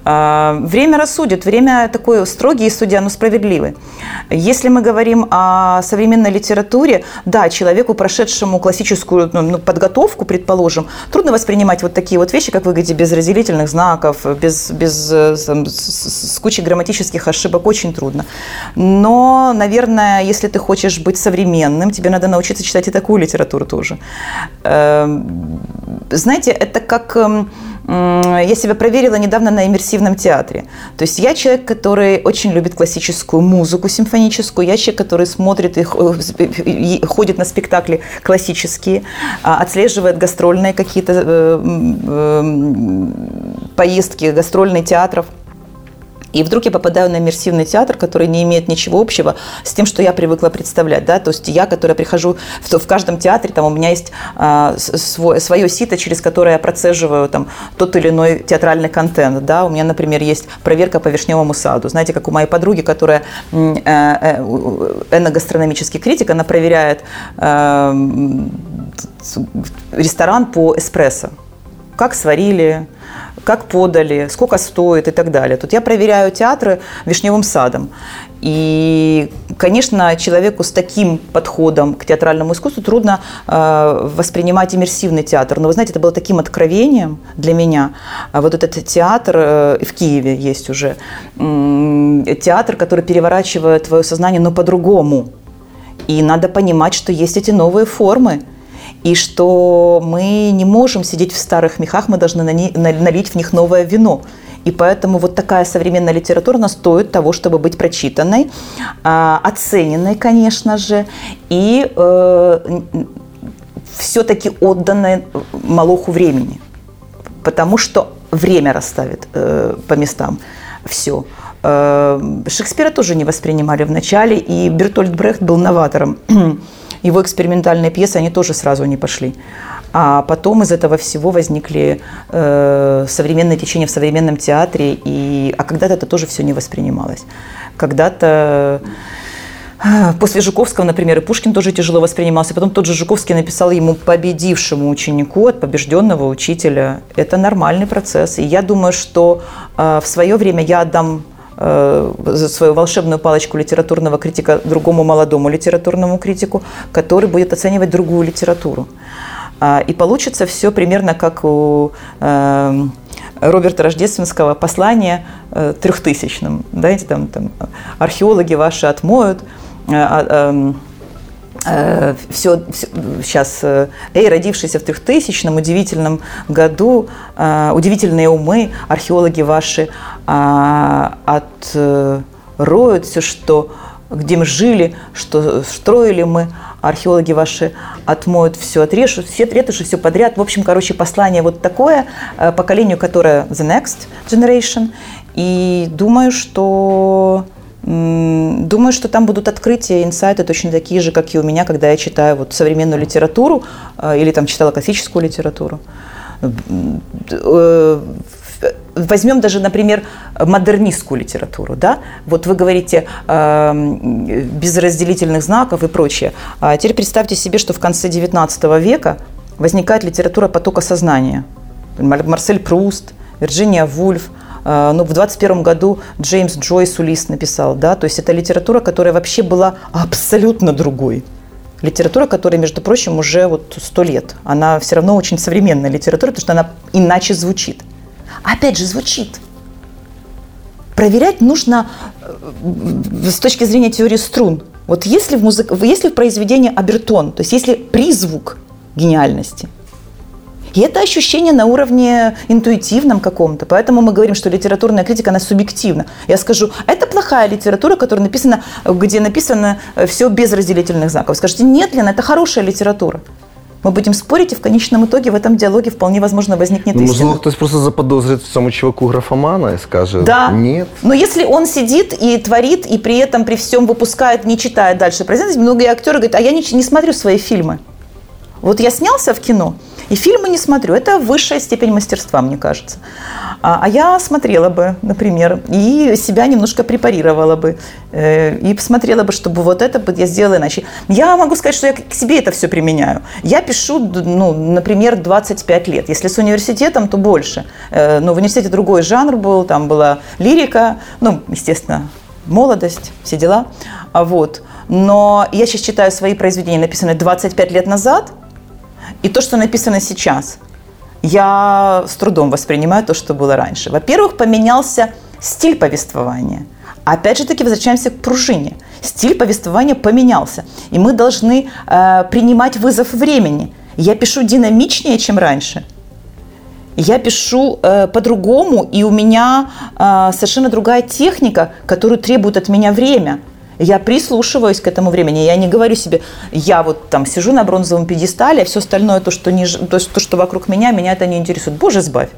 Время рассудит. Время такое строгий судья, но справедливый. Если мы говорим о современной литературе, да, человеку, прошедшему классическую ну, ну подготовку, предположим, трудно воспринимать вот такие вот вещи, как вы говорите, без разделительных знаков, без, без там, с, с кучей грамматических ошибок, очень трудно. Но, наверное, если ты хочешь быть современным, тебе надо научиться читать и такую литературу тоже. Эм, знаете, это как эм, я себя проверила недавно на иммерсивном театре. То есть я человек, который очень любит классическую музыку симфоническую, я человек, который смотрит и ходит на спектакли классические, а, отслеживает гастрольные какие-то э, поездки гастрольных театров – и вдруг я попадаю на иммерсивный театр, который не имеет ничего общего с тем, что я привыкла представлять. Да? То есть я, которая прихожу в, в каждом театре, там у меня есть а, свой, свое сито, через которое я процеживаю там, тот или иной театральный контент. Да? У меня, например, есть проверка по Вишневому саду. Знаете, как у моей подруги, которая э, э, эногастрономический критик, она проверяет э, ресторан по эспрессо. Как сварили, как подали, сколько стоит и так далее. Тут я проверяю театры Вишневым садом. И, конечно, человеку с таким подходом к театральному искусству трудно э, воспринимать иммерсивный театр. Но вы знаете, это было таким откровением для меня. А вот этот театр э, в Киеве есть уже э, театр, который переворачивает твое сознание, но по-другому. И надо понимать, что есть эти новые формы и что мы не можем сидеть в старых мехах, мы должны налить в них новое вино. И поэтому вот такая современная литература она стоит того, чтобы быть прочитанной, а, оцененной, конечно же, и э, все-таки отданной Малоху времени. Потому что время расставит э, по местам все. Э, Шекспира тоже не воспринимали в начале, и Бертольд Брехт был новатором его экспериментальные пьесы, они тоже сразу не пошли. А потом из этого всего возникли э, современные течения в современном театре, и, а когда-то это тоже все не воспринималось. Когда-то э, После Жуковского, например, и Пушкин тоже тяжело воспринимался. Потом тот же Жуковский написал ему победившему ученику от побежденного учителя. Это нормальный процесс. И я думаю, что э, в свое время я отдам за свою волшебную палочку литературного критика другому молодому литературному критику, который будет оценивать другую литературу. А, и получится все примерно как у э, Роберта Рождественского послания э, трехтысячным. Знаете, там, там археологи ваши отмоют, а, эм, все, все сейчас Эй, родившийся в трехтысячном удивительном году, удивительные умы, археологи ваши отроют все, что где мы жили, что строили мы, археологи ваши отмоют все, отрежут, все ретуши, все подряд. В общем, короче, послание вот такое э, поколению, которое the next generation. И думаю, что Думаю, что там будут открытия, инсайты точно такие же, как и у меня, когда я читаю вот современную литературу э, или там читала классическую литературу. Э, возьмем даже, например, модернистскую литературу, да, вот вы говорите э, без разделительных знаков и прочее. А теперь представьте себе, что в конце XIX века возникает литература потока сознания. Марсель Пруст, Вирджиния Вульф, ну, в 21 году Джеймс Джойс Улис написал, да, то есть это литература, которая вообще была абсолютно другой Литература, которая, между прочим, уже вот сто лет. Она все равно очень современная литература, потому что она иначе звучит. Опять же, звучит. Проверять нужно э, с точки зрения теории струн. Вот если в, музык... если в произведении обертон, то есть если призвук гениальности – и это ощущение на уровне интуитивном каком-то. Поэтому мы говорим, что литературная критика, она субъективна. Я скажу, это плохая литература, которая написана, где написано э, все без разделительных знаков. Скажите, нет, Лена, это хорошая литература. Мы будем спорить, и в конечном итоге в этом диалоге вполне возможно возникнет ну, истина. Можливо, хтось просто заподозрит в цьому чуваку графомана и скажет да. нет. Но если он сидит и творит, и при этом при всем выпускает, не читает дальше произведения, многие актеры говорят, а я не, не смотрю свои фильмы. Вот я снялся в кино, и фильмы не смотрю. Это высшая степень мастерства, мне кажется. А, а я смотрела бы, например, и себя немножко препарировала бы, э, и посмотрела бы, чтобы вот это бы я сделала иначе. Я могу сказать, что я к себе это все применяю. Я пишу, ну, например, 25 лет. Если с университетом, то больше. Э, но в университете другой жанр был, там была лирика, ну, естественно, молодость, все дела. А вот. Но я сейчас читаю свои произведения, написанные 25 лет назад – и то, что написано сейчас, я с трудом воспринимаю то, что было раньше. Во-первых, поменялся стиль повествования. Опять же таки возвращаемся к пружине. Стиль повествования поменялся, и мы должны э, принимать вызов времени. Я пишу динамичнее, чем раньше. Я пишу э, по-другому, и у меня э, совершенно другая техника, которую требует от меня время – я прислушиваюсь к этому времени. Я не говорю себе, я вот там сижу на бронзовом пьедестале, а все остальное, то, что, не, то, то, что вокруг меня, меня это не интересует. Боже, сбавь.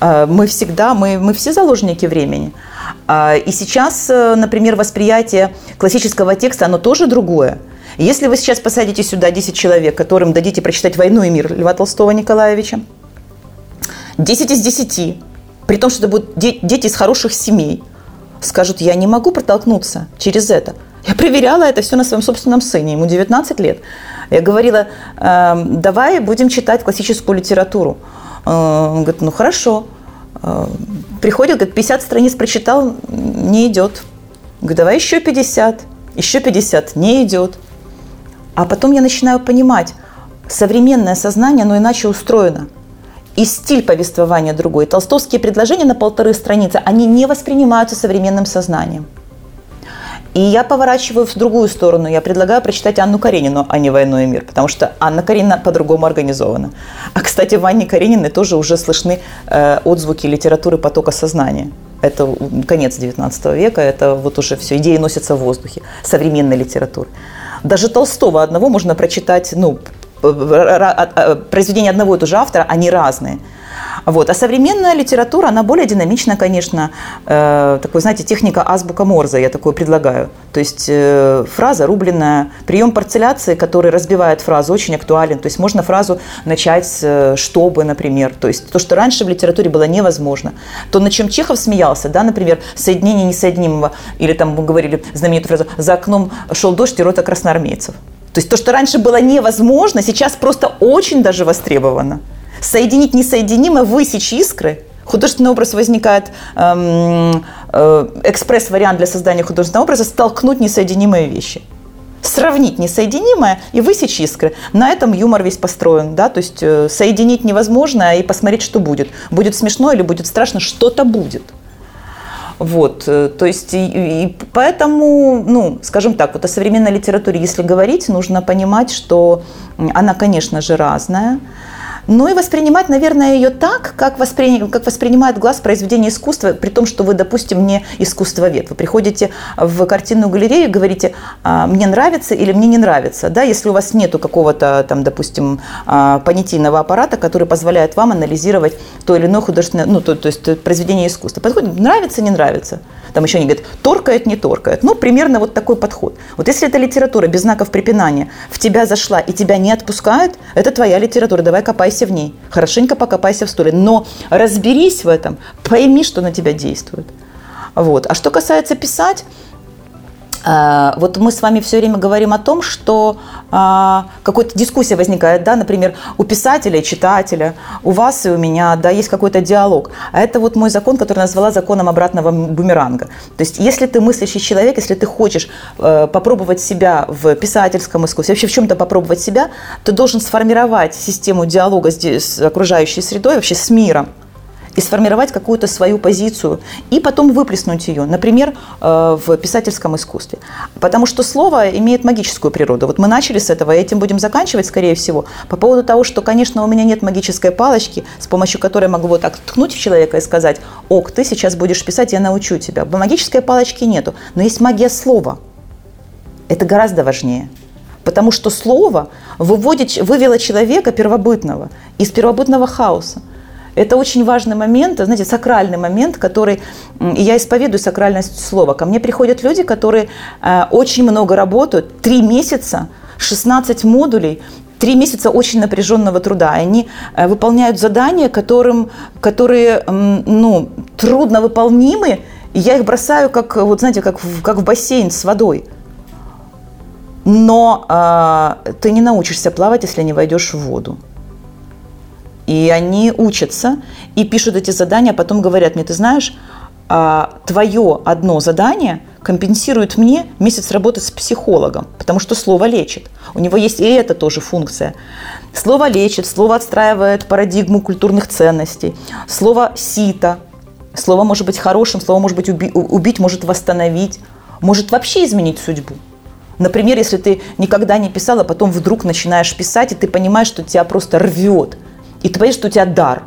А, мы всегда, мы, мы все заложники времени. А, и сейчас, э, например, восприятие классического текста, оно тоже другое. Если вы сейчас посадите сюда 10 человек, которым дадите прочитать «Войну и мир» Льва Толстого Николаевича, 10 из 10, при том, что это будут дети из хороших семей – скажут, я не могу протолкнуться через это. Я проверяла это все на своем собственном сыне, ему 19 лет. Я говорила, э, давай будем читать классическую литературу. Э, он говорит, ну хорошо. Э, приходит, говорит, 50 страниц прочитал, не идет. Говорит, давай еще 50, еще 50, не идет. А потом я начинаю понимать, современное сознание, оно иначе устроено – и стиль повествования другой. Толстовские предложения на полторы страницы, они не воспринимаются современным сознанием. И я поворачиваю в другую сторону. Я предлагаю прочитать Анну Каренину, а не «Войну и мир», потому что Анна Каренина по-другому организована. А, кстати, в Анне Карениной тоже уже слышны э, отзвуки литературы потока сознания. Это конец XIX века, это вот уже все, идеи носятся в воздухе, современной литературы. Даже Толстого одного можно прочитать, ну, произведения одного и того же автора, они разные. Вот. А современная литература, она более динамична, конечно. Э, такой, знаете, техника азбука Морзе, я такое предлагаю. То есть э, фраза рубленная, прием парцеляции, который разбивает фразу, очень актуален. То есть можно фразу начать с э, «чтобы», например. То есть то, что раньше в литературе было невозможно. То, на чем Чехов смеялся, да, например, соединение несоединимого, или там мы говорили знаменитую фразу «за окном шел дождь и рота красноармейцев». То есть то, что раньше было невозможно, сейчас просто очень даже востребовано. Соединить несоединимое, высечь искры. Художественный образ возникает, эм, э, экспресс-вариант для создания художественного образа, столкнуть несоединимые вещи. Сравнить несоединимое и высечь искры. На этом юмор весь построен. Да? То есть э, соединить невозможно и посмотреть, что будет. Будет смешно или будет страшно, что-то будет. Вот, э, то есть, и, поэтому, ну, скажем так, вот о современной литературе, если говорить, нужно понимать, что она, конечно же, разная. Ну и воспринимать, наверное, ее так, как, воспри... как воспринимает глаз произведение искусства, при том, что вы, допустим, не искусствовед. Вы приходите в картинную галерею и говорите, «А, мне нравится или мне не нравится. Да? Если у вас нету какого-то, там, допустим, а, понятийного аппарата, который позволяет вам анализировать то или иное художественное, ну, то, то есть произведение искусства. Подходит, нравится, не нравится. Там еще они говорят, торкает, не торкает. Ну, примерно вот такой подход. Вот если эта литература без знаков препинания в тебя зашла и тебя не отпускает, это твоя литература, давай копайся в ней. Хорошенько покопайся в столе. Но разберись в этом, пойми, что на тебя действует. Вот. А что касается писать, вот мы с вами все время говорим о том, что а, какая-то дискуссия возникает, да, например, у писателя и читателя, у вас и у меня, да, есть какой-то диалог. А это вот мой закон, который назвала законом обратного бумеранга. То есть, если ты мыслящий человек, если ты хочешь э, попробовать себя в писательском искусстве, вообще в чем-то попробовать себя, ты должен сформировать систему диалога с, с окружающей средой, вообще с миром и сформировать какую-то свою позицию, и потом выплеснуть ее, например, э, в писательском искусстве. Потому что слово имеет магическую природу. Вот мы начали с этого, и этим будем заканчивать, скорее всего, по поводу того, что, конечно, у меня нет магической палочки, с помощью которой я могу вот так ткнуть в человека и сказать, ок, ты сейчас будешь писать, я научу тебя. Магической палочки нету, но есть магия слова. Это гораздо важнее. Потому что слово выводит, вывело человека первобытного из первобытного хаоса. Это очень важный момент, знаете, сакральный момент, который, и я исповедую сакральность слова. Ко мне приходят люди, которые э, очень много работают, три месяца, 16 модулей, три месяца очень напряженного труда. Они э, выполняют задания, которым, которые ну, трудно выполнимы, и я их бросаю, как, вот, знаете, как, в, как в бассейн с водой. Но э, ты не научишься плавать, если не войдешь в воду. И они учатся и пишут эти задания, а потом говорят мне, ты знаешь, а, твое одно задание компенсирует мне месяц работы с психологом, потому что слово лечит. У него есть и эта тоже функция. Слово лечит, слово отстраивает парадигму культурных ценностей, слово сито, слово может быть хорошим, слово может быть уби- убить, может восстановить, может вообще изменить судьбу. Например, если ты никогда не писал, а потом вдруг начинаешь писать, и ты понимаешь, что тебя просто рвет – и ты понимаешь, что у тебя дар.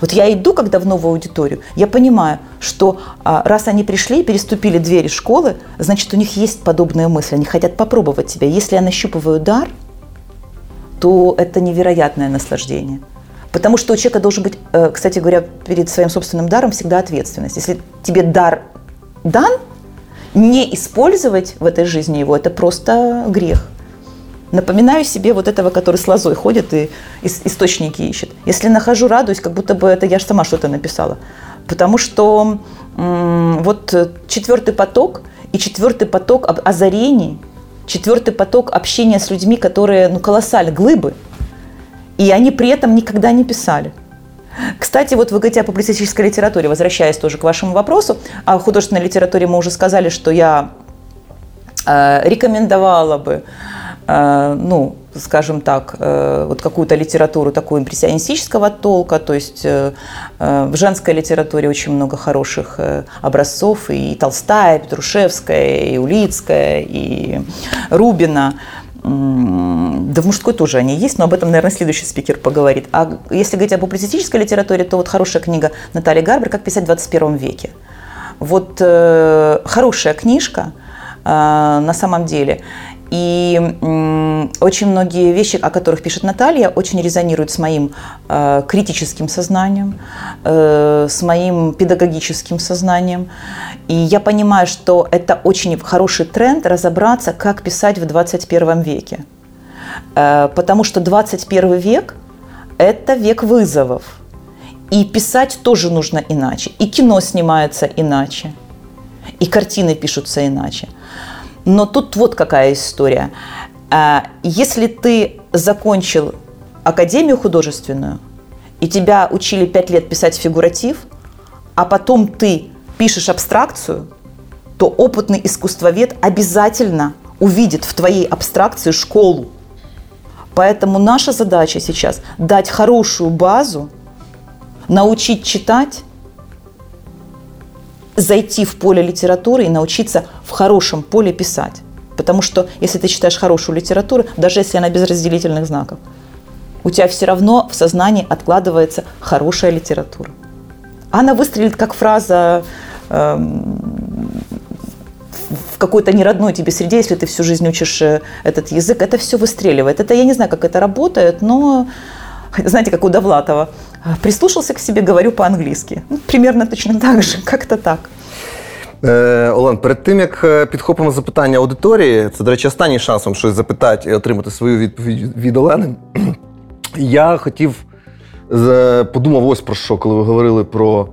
Вот я иду, когда в новую аудиторию, я понимаю, что а, раз они пришли и переступили двери школы, значит, у них есть подобные мысли, они хотят попробовать тебя. Если я нащупываю дар, то это невероятное наслаждение. Потому что у человека должен быть, э, кстати говоря, перед своим собственным даром всегда ответственность. Если тебе дар дан, не использовать в этой жизни его – это просто грех. Напоминаю себе вот этого, который с лозой ходит и источники ищет. Если нахожу, радуюсь, как будто бы это я же сама что-то написала. Потому что м- вот четвертый поток и четвертый поток озарений, четвертый поток общения с людьми, которые ну, колоссальные, глыбы, и они при этом никогда не писали. Кстати, вот вы говорите о публицистической литературе, возвращаясь тоже к вашему вопросу. О художественной литературе мы уже сказали, что я э, рекомендовала бы Э, ну, скажем так, э, вот какую-то литературу такую импрессионистического толка, то есть э, в женской литературе очень много хороших образцов, и Толстая, и Петрушевская, и Улицкая, и Рубина. Да в мужской тоже они есть, но об этом, наверное, следующий спикер поговорит. А если говорить об публицистической литературе, то вот хорошая книга Натальи Гарбер «Как писать в 21 веке». Вот э, хорошая книжка э, на самом деле. И очень многие вещи, о которых пишет Наталья, очень резонируют с моим э, критическим сознанием, э, с моим педагогическим сознанием. И я понимаю, что это очень хороший тренд разобраться, как писать в 21 веке. Э, потому что 21 век – это век вызовов. И писать тоже нужно иначе. И кино снимается иначе. И картины пишутся иначе. Но тут вот какая история. А, если ты закончил академию художественную, и тебя учили пять лет писать фигуратив, а потом ты пишешь абстракцию, то опытный искусствовед обязательно увидит в твоей абстракции школу. Поэтому наша задача сейчас дать хорошую базу, научить читать, зайти в поле литературы и научиться в хорошем поле писать. Потому что если ты читаешь хорошую литературу, даже если она без разделительных знаков, у тебя все равно в сознании откладывается хорошая литература. Она выстрелит как фраза э, в какой-то неродной тебе среде, если ты всю жизнь учишь э, этот язык, это все выстреливает. Это я не знаю, как это работает, но знаете, как у Довлатова, прислушался к себе, говорю по-английски. Ну, примерно точно так же, как-то так. Е, Олен, перед тим як е, підхопимо запитання аудиторії, це, до речі, останній шанс вам щось запитати і отримати свою відповідь від Олени. Я хотів подумав ось про що, коли ви говорили про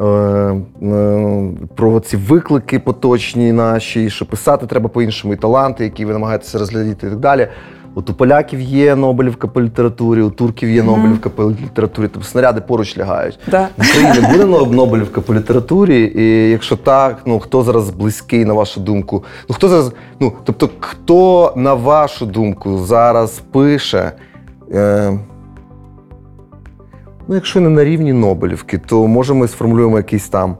е, е, про ці виклики поточні наші, що писати треба по-іншому, і таланти, які ви намагаєтеся розглядіти і так далі. От у поляків є Нобелівка по літературі, у турків є Нобелівка по літературі, тобто снаряди поруч лягають. Да. В Україні буде Нобелівка по літературі, і якщо так, ну хто зараз близький, на вашу думку? Ну хто зараз, ну тобто, хто на вашу думку зараз пише? Е, ну, якщо не на рівні Нобелівки, то може ми сформулюємо якийсь там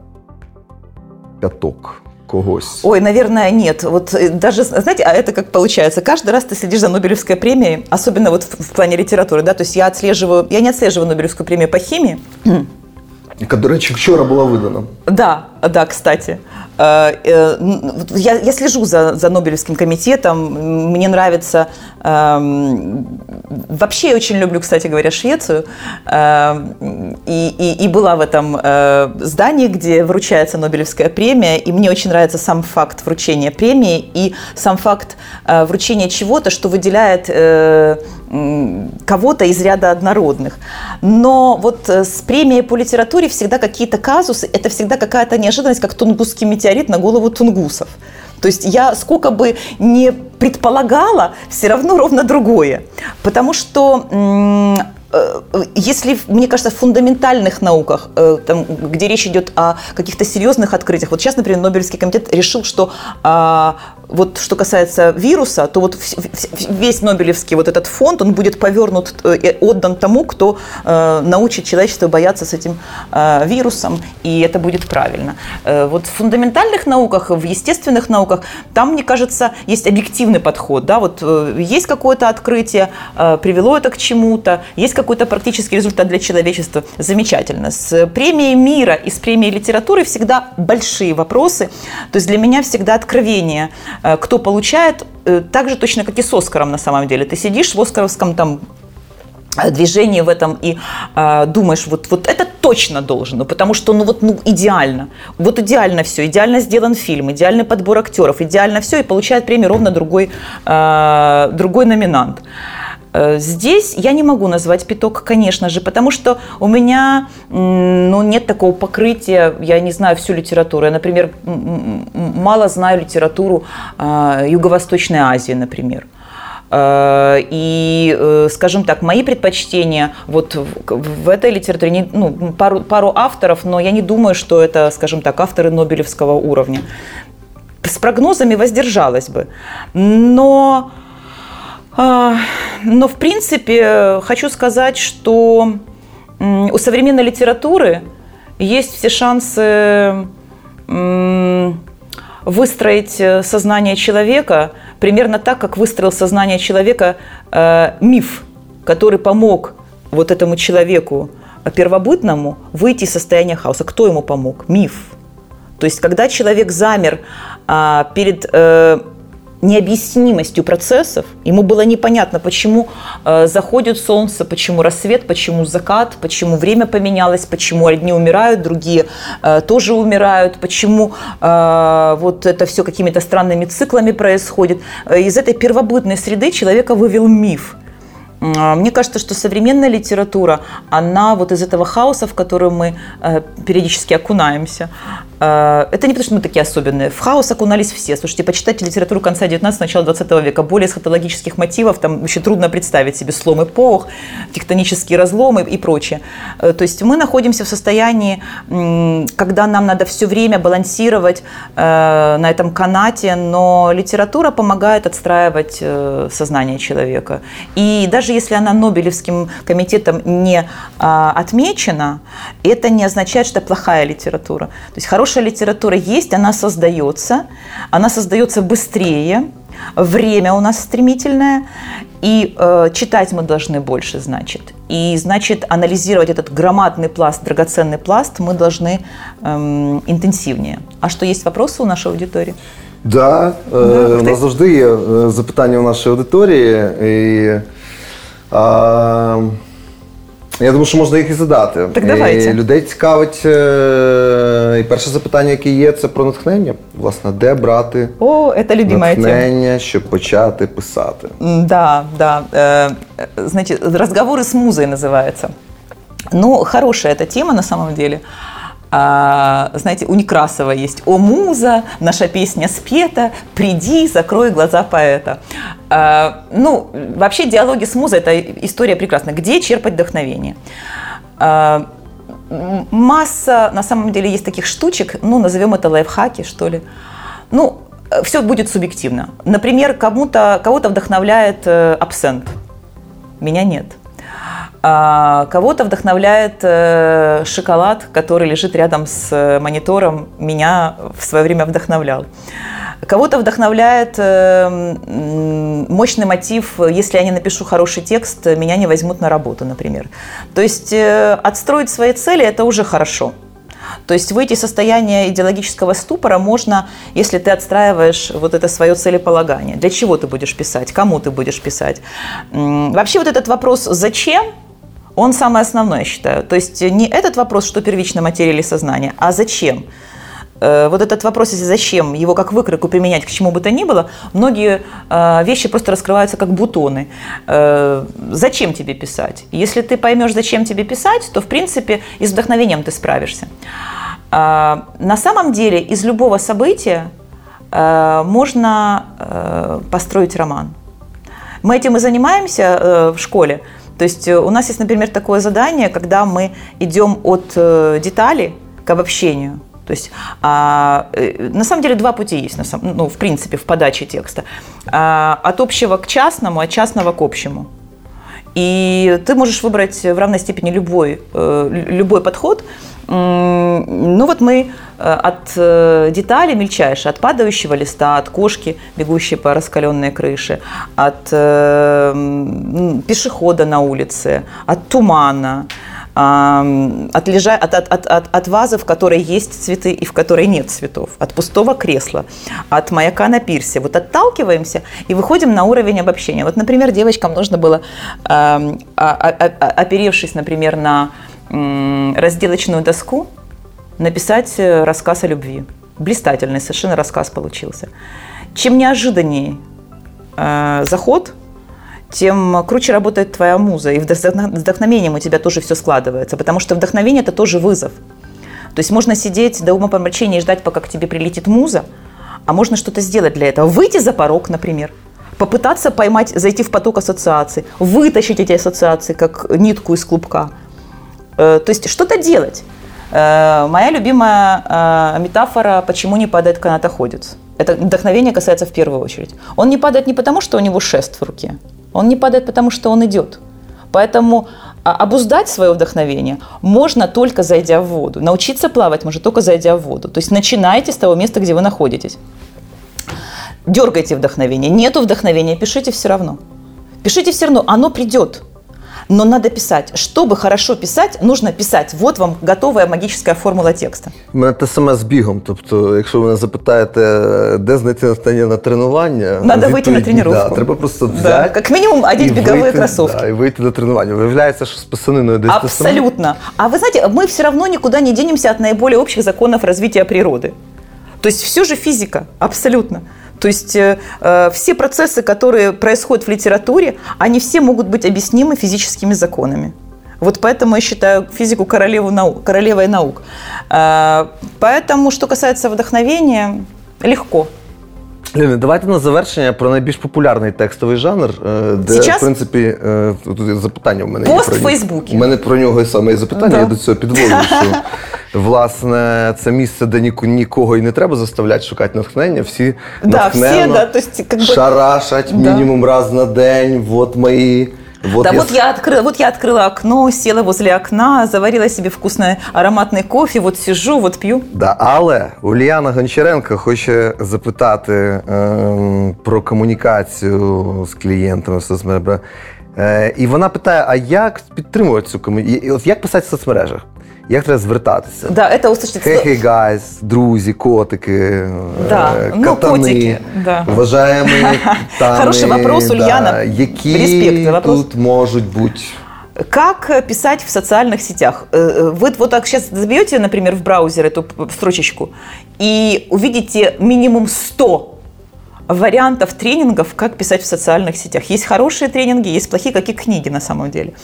п'яток когось. Ой, наверное, нет. Вот э, даже, знаете, а это как получается? Каждый раз ты следишь за Нобелевской премией, особенно вот в, в плане литературы, да, то есть я отслеживаю, я не отслеживаю Нобелевскую премию по химии, Яка, до речі, вчора була видана. Да, да, кстати. Э, э, Я, я слежу за, за Нобелевским комитетом. Мне нравится... эм, Вообще я очень люблю, кстати говоря, Швецию. Эм, И, и, и была в этом э, здании, где вручается Нобелевская премия. И мне очень нравится сам факт вручения премии и сам факт вручения чего-то, что выделяет кого-то из ряда однородных. Но вот с премией по литературе всегда какие-то казусы, это всегда какая-то неожиданность, как тунгусский метеорит на голову тунгусов. То есть я сколько бы не предполагала, все равно ровно другое. Потому что если, в- мне кажется, в фундаментальных науках, э, там, где речь идет о каких-то серьезных открытиях, вот сейчас, например, Нобелевский комитет решил, что а, вот что касается вируса, то вот весь Нобелевский вот этот фонд, он будет повернут э, отдан тому, кто э, научит человечество бояться с этим э, вирусом, и это будет правильно. Э, вот в фундаментальных науках, в естественных науках, там, мне кажется, есть объективный подход, да, вот э, есть какое-то открытие, э, привело это к чему-то, есть какой-то практический результат для человечества, замечательно. С премией мира и с премией литературы всегда большие вопросы, то есть для меня всегда откровение, э, кто получает, э, так же точно, как и с Оскаром на самом деле. Ты сидишь в Оскаровском там э, движении в этом и э, думаешь, вот, вот это точно должно, потому что ну вот ну идеально, вот идеально все, идеально сделан фильм, идеальный подбор актеров, идеально все, и получает премию ровно другой, э, другой номинант. Э, Здесь я не могу назвать пяток, конечно же, потому что у меня ну, нет такого покрытия, я не знаю всю литературу. Я, например, мало знаю литературу э, Юго-Восточной Азии, например. Э, И, э, скажем так, мои предпочтения вот в, этой литературе, ну, пару, пару авторов, но я не думаю, что это, скажем так, авторы Нобелевского уровня. С прогнозами воздержалась бы. Но, а, но в принципе, хочу сказать, что у современной литературы есть все шансы выстроить э, сознание человека примерно так, как выстроил сознание человека э, миф, который помог вот этому человеку первобытному выйти из состояния хаоса. Кто ему помог? Миф. То есть, когда человек замер а, перед э, необъяснимостью процессов, ему было непонятно, почему э, заходит солнце, почему рассвет, почему закат, почему время поменялось, почему одни умирают, другие э, тоже умирают, почему э, вот это все какими-то странными циклами происходит. Э, Из этой первобытной среды человека вывел миф. М, Мне кажется, что современная литература, она вот из этого хаоса, в который мы э, периодически окунаемся, э, это не потому, что мы такие особенные. В хаос окунались все. Слушайте, почитайте литературу конца 19 начала 20 века. Более эсхатологических мотивов там еще трудно представить себе слом эпох, тектонические разломы и прочее. Э, То есть мы находимся в состоянии, когда нам надо все время балансировать на этом канате, но литература помогает отстраивать сознание человека. И даже если она Нобелевским комитетом не а, отмечена, это не означает, что это плохая литература. То есть хорошая литература есть, она создается, она создается быстрее, время у нас стремительное, и э, читать мы должны больше, значит. И, значит, анализировать этот громадный пласт, драгоценный пласт мы должны эм, интенсивнее. А что, есть вопросы у нашей аудитории? Да, е, ух у ти. нас завжди є е, запитання у нашої аудиторії. І, а, я думаю, що можна їх і задати. Так давайте. І людей цікавить. е, І перше запитання, яке є, це про натхнення. Власне, де брати О, это любимая тема. натхнення, щоб почати писати? М, Да, да. Э, э, Значит, разговоры с музой называется. Ну, хорошая эта тема на самом деле. А, знаете, у Некрасова есть «О, муза, наша песня спета, приди, закрой глаза поэта». А, ну, вообще диалоги с музой – это история прекрасная. Где черпать вдохновение? А, масса, на самом деле, есть таких штучек, ну, назовем это лайфхаки, что ли. Ну, все будет субъективно. Например, кому-то, кого-то вдохновляет э, абсент. Меня нет. А кого-то вдохновляет э, шоколад, который лежит рядом с э, монитором. Меня в свое время вдохновлял. Кого-то вдохновляет мощный мотив, если я не напишу хороший текст, меня не возьмут на работу, например. То есть отстроить свои цели – это уже хорошо. То есть выйти из состояния идеологического ступора можно, если ты отстраиваешь вот это свое целеполагание. Для чего ты будешь писать, кому ты будешь писать. Вообще вот этот вопрос «зачем?» он самый основной, я считаю. То есть не этот вопрос, что первично материя или сознание, а зачем? Э, вот этот вопрос, если зачем, его как выкройку применять к чему бы то ни было, многие э, вещи просто раскрываются как бутоны. Э, зачем тебе писать? Если ты поймешь, зачем тебе писать, то, в принципе, и с вдохновением ты справишься. На самом деле из любого события можно построить роман. Мы этим и занимаемся в школе. То есть у нас есть, например, такое задание, когда мы идем от детали к обобщению. То есть а, э, на самом деле два пути есть, на самом, ну, в принципе, в подаче текста. А, от общего к частному, от частного к общему. И ты можешь выбрать в равной степени любой, э, любой подход. Ну вот мы э, от деталей мельчайших, от падающего листа, от кошки, бегущей по раскаленной крыше, от пешехода на улице, от тумана, от, лежа, от, от, от, от, от вазы, в которой есть цветы и в которой нет цветов, от пустого кресла, от маяка на пирсе. Вот отталкиваемся и выходим на уровень обобщения. Вот, например, девочкам нужно было, э, оперевшись, например, на разделочную доску, написать э, рассказ о любви. Блистательный совершенно рассказ получился. Чем неожиданнее э, заход – тем круче работает твоя муза, и вдохновением у тебя тоже все складывается, потому что вдохновение – это тоже вызов. То есть можно сидеть до ума помрачения и ждать, пока к тебе прилетит муза, а можно что-то сделать для этого. Выйти за порог, например, попытаться поймать, зайти в поток ассоциаций, вытащить эти ассоциации, как нитку из клубка. Э, то есть что-то делать. Э, моя любимая э, метафора «почему не падает канатоходец». Это вдохновение касается в первую очередь. Он не падает не потому, что у него шест в руке, он не падает, потому что он идет. Поэтому а, обуздать свое вдохновение можно только зайдя в воду. Научиться плавать можно только зайдя в воду. То есть начинайте с того места, где вы находитесь. Дергайте вдохновение. Нету вдохновения, пишите все равно. Пишите все равно, оно придет но надо писать. Чтобы хорошо писати, нужно писати. Вот вам готова магічна формула текста. У мене те саме з бігом. Тобто, якщо ви мене запитаєте, де знайти настання на тренування, Надо вийти на тренування. Да, треба просто взяти. Да. Як мінімум одіть бігові кросовки. Да, і вийти на тренування. Виявляється, що з писаниною десь Абсолютно. А вы знаете, мы все равно никуда не денемся от наиболее общих законов развития природы. То есть все же физика, абсолютно. То есть э, э, все процессы, которые происходят в литературе, они все могут быть объяснимы физическими законами. Вот поэтому я считаю физику королеву наук, королевой наук. Э, поэтому, что касается вдохновения, легко. Ліни, давайте на завершення про найбільш популярний текстовий жанр, е, де Сейчас? в принципі е, тут запитання в мене Пост є в Фейсбуці. У мене про нього і саме і запитання. Да. Я до цього підводжу, що власне це місце, де нікого і не треба заставляти шукати натхнення. Всі да, натхненно всі, да, то есть, как бы... шарашать мінімум раз на день. Вот мої. Вот да, я... вот я открыла, вот я открыла окно, села возле окна, заварила себе вкусный ароматный кофе, вот сижу, вот п'ю. Да, але Ульяна Гончаренко хоче запитати е, про комунікацію з клієнтами в соцмережах. Е, і вона питає: а як підтримувати цю комунікацію? Як писати в соцмережах? Як треба звертатися? Да, это услышать. Hey, hey guys, друзі, котики, да. ну, катани, котики, да. вважаємо тани, Хороший вопрос, Ульяна. Да, які Респект, вопрос. тут можуть бути? Как писать в социальных сетях? Вы вот так сейчас забьете, например, в браузер эту строчечку и увидите минимум 100 вариантов тренингов, как писать в социальных сетях. Есть хорошие тренинги, есть плохие, как и книги на самом деле.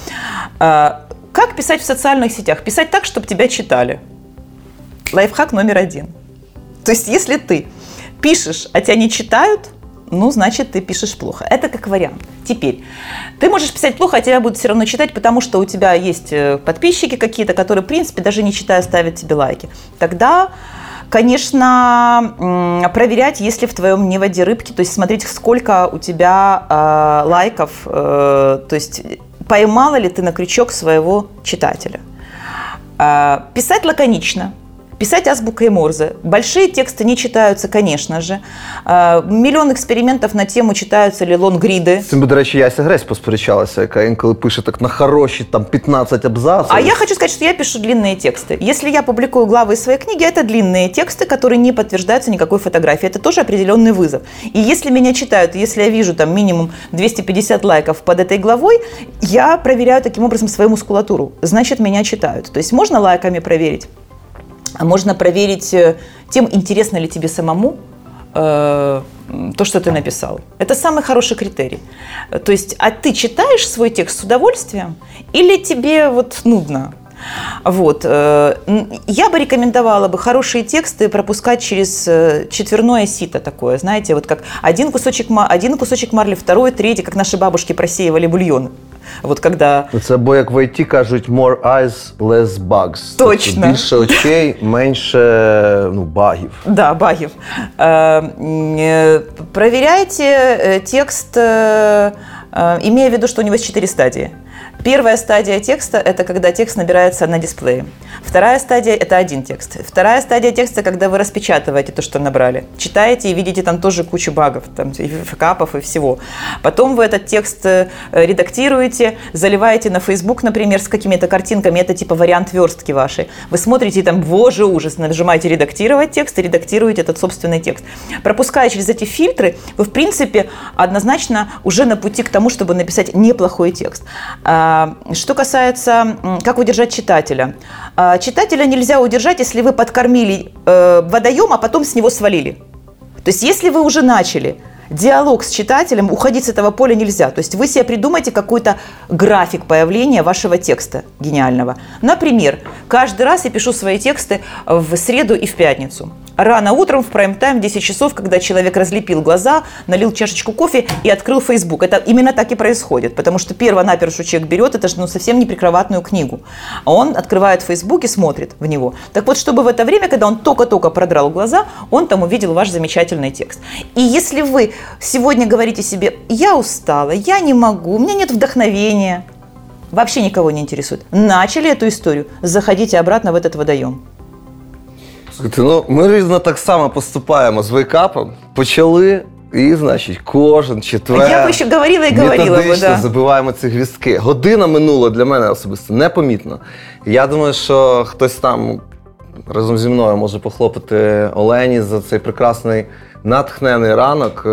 Как писать в социальных сетях? Писать так, чтобы тебя читали. лайфхак номер один. То есть, если ты пишешь, а тебя не читают, ну, значит, ты пишешь плохо. Это как вариант. Теперь, ты можешь писать плохо, а тебя будут все равно читать, потому что у тебя есть э, подписчики какие-то, которые, в принципе, даже не читая, ставят тебе лайки. Тогда Конечно, проверять, если в твоем не воде рыбки, то есть смотреть, сколько у тебя э, лайков, э, то есть поймала ли ты на крючок своего читателя. Э, писать лаконично, Писать азбукой Морзе. Большие тексты не читаются, конечно же. Мільйон експериментів на тему, читаються ли лонгріди. Цим, до речі, Яся Гресь посперечалася, яка інколи пише так на хороші там 15 абзацев. А я хочу сказать, что я пишу длинные тексты. Если я публикую главы из своей книги, это длинные тексты, которые не подтверждаются никакой фотографией. Это тоже определенный вызов. И если меня читают, если я вижу там минимум 250 лайков под этой главой, я проверяю таким образом свою мускулатуру. Значит, меня читают. То есть можно лайками проверить? Можно проверить э, тем, интересно ли тебе самому э, то, что ты написал. Это самый хороший критерий. То есть, а ты читаешь свой текст с удовольствием или тебе вот нудно? Вот. Э, я бы рекомендовала бы хорошие тексты пропускать через э, четверное сито такое, знаете, вот как один кусочек, один кусочек марли, второй, третий, как наши бабушки просеивали бульон. Вот когда... Це бо як в IT кажуть more eyes, less bugs. Точно. Тобто більше очей, менше ну, багів. Да, багів. Э, проверяйте текст, имея в виду, что у него есть четыре стадии. Первая стадия текста – это когда текст набирается на дисплее. Вторая стадия – это один текст. Вторая стадия текста – когда вы распечатываете то, что набрали. Читаете и видите там тоже кучу багов, там, и факапов и всего. Потом вы этот текст э, редактируете, заливаете на Facebook, например, с какими-то картинками. Это типа вариант верстки вашей. Вы смотрите и там, боже, ужас, нажимаете «редактировать текст» и редактируете этот собственный текст. Пропуская через эти фильтры, вы, в принципе, однозначно уже на пути к тому, чтобы написать неплохой текст. А, что касается, как удержать читателя. А, читателя нельзя удержать, если вы подкормили э, водоем, а потом с него свалили. То есть если вы уже начали диалог с читателем, уходить с этого поля нельзя. То есть вы себе придумайте какой-то график появления вашего текста гениального. Например, каждый раз я пишу свои тексты в среду и в пятницу рано утром в прайм-тайм 10 часов, когда человек разлепил глаза, налил чашечку кофе и открыл Facebook. Это именно так и происходит, потому что перво-наперво человек берет, это же ну, совсем не прикроватную книгу. А он открывает Facebook и смотрит в него. Так вот, чтобы в это время, когда он только-только продрал глаза, он там увидел ваш замечательный текст. И если вы сегодня говорите себе, я устала, я не могу, у меня нет вдохновения, вообще никого не интересует. Начали эту историю, заходите обратно в этот водоем. Ну, Ми різно так само поступаємо з вейкапом. Почали. І, значить, кожен четвер. Я би ще говорила і говорила. би, да. забиваємо ці гвіздки. Година минула для мене особисто непомітно. Я думаю, що хтось там разом зі мною може похлопати Олені за цей прекрасний натхнений ранок. Е,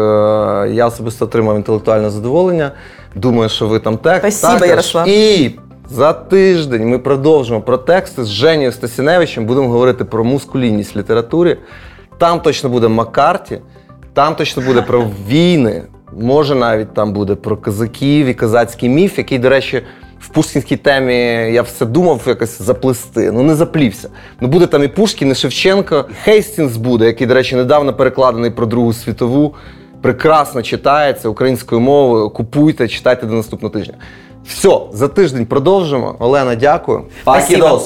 я особисто отримав інтелектуальне задоволення. Думаю, що ви там теж. Спасибо. Ярослав. І за тиждень ми продовжимо про тексти з Женєю Стасіневичем. Будемо говорити про мускулінність в літературі. Там точно буде Маккарті, там точно буде про війни. Може, навіть там буде про козаків і козацький міф, який, до речі, в пушкінській темі я все думав якось заплести. Ну не заплівся. Ну буде там і Пушкін, і Шевченко, Хейстінс буде, який, до речі, недавно перекладений про Другу світову. Прекрасно читається українською мовою. Купуйте, читайте до наступного тижня. Все, за тиждень продовжимо. Олена, дякую. Спасибо.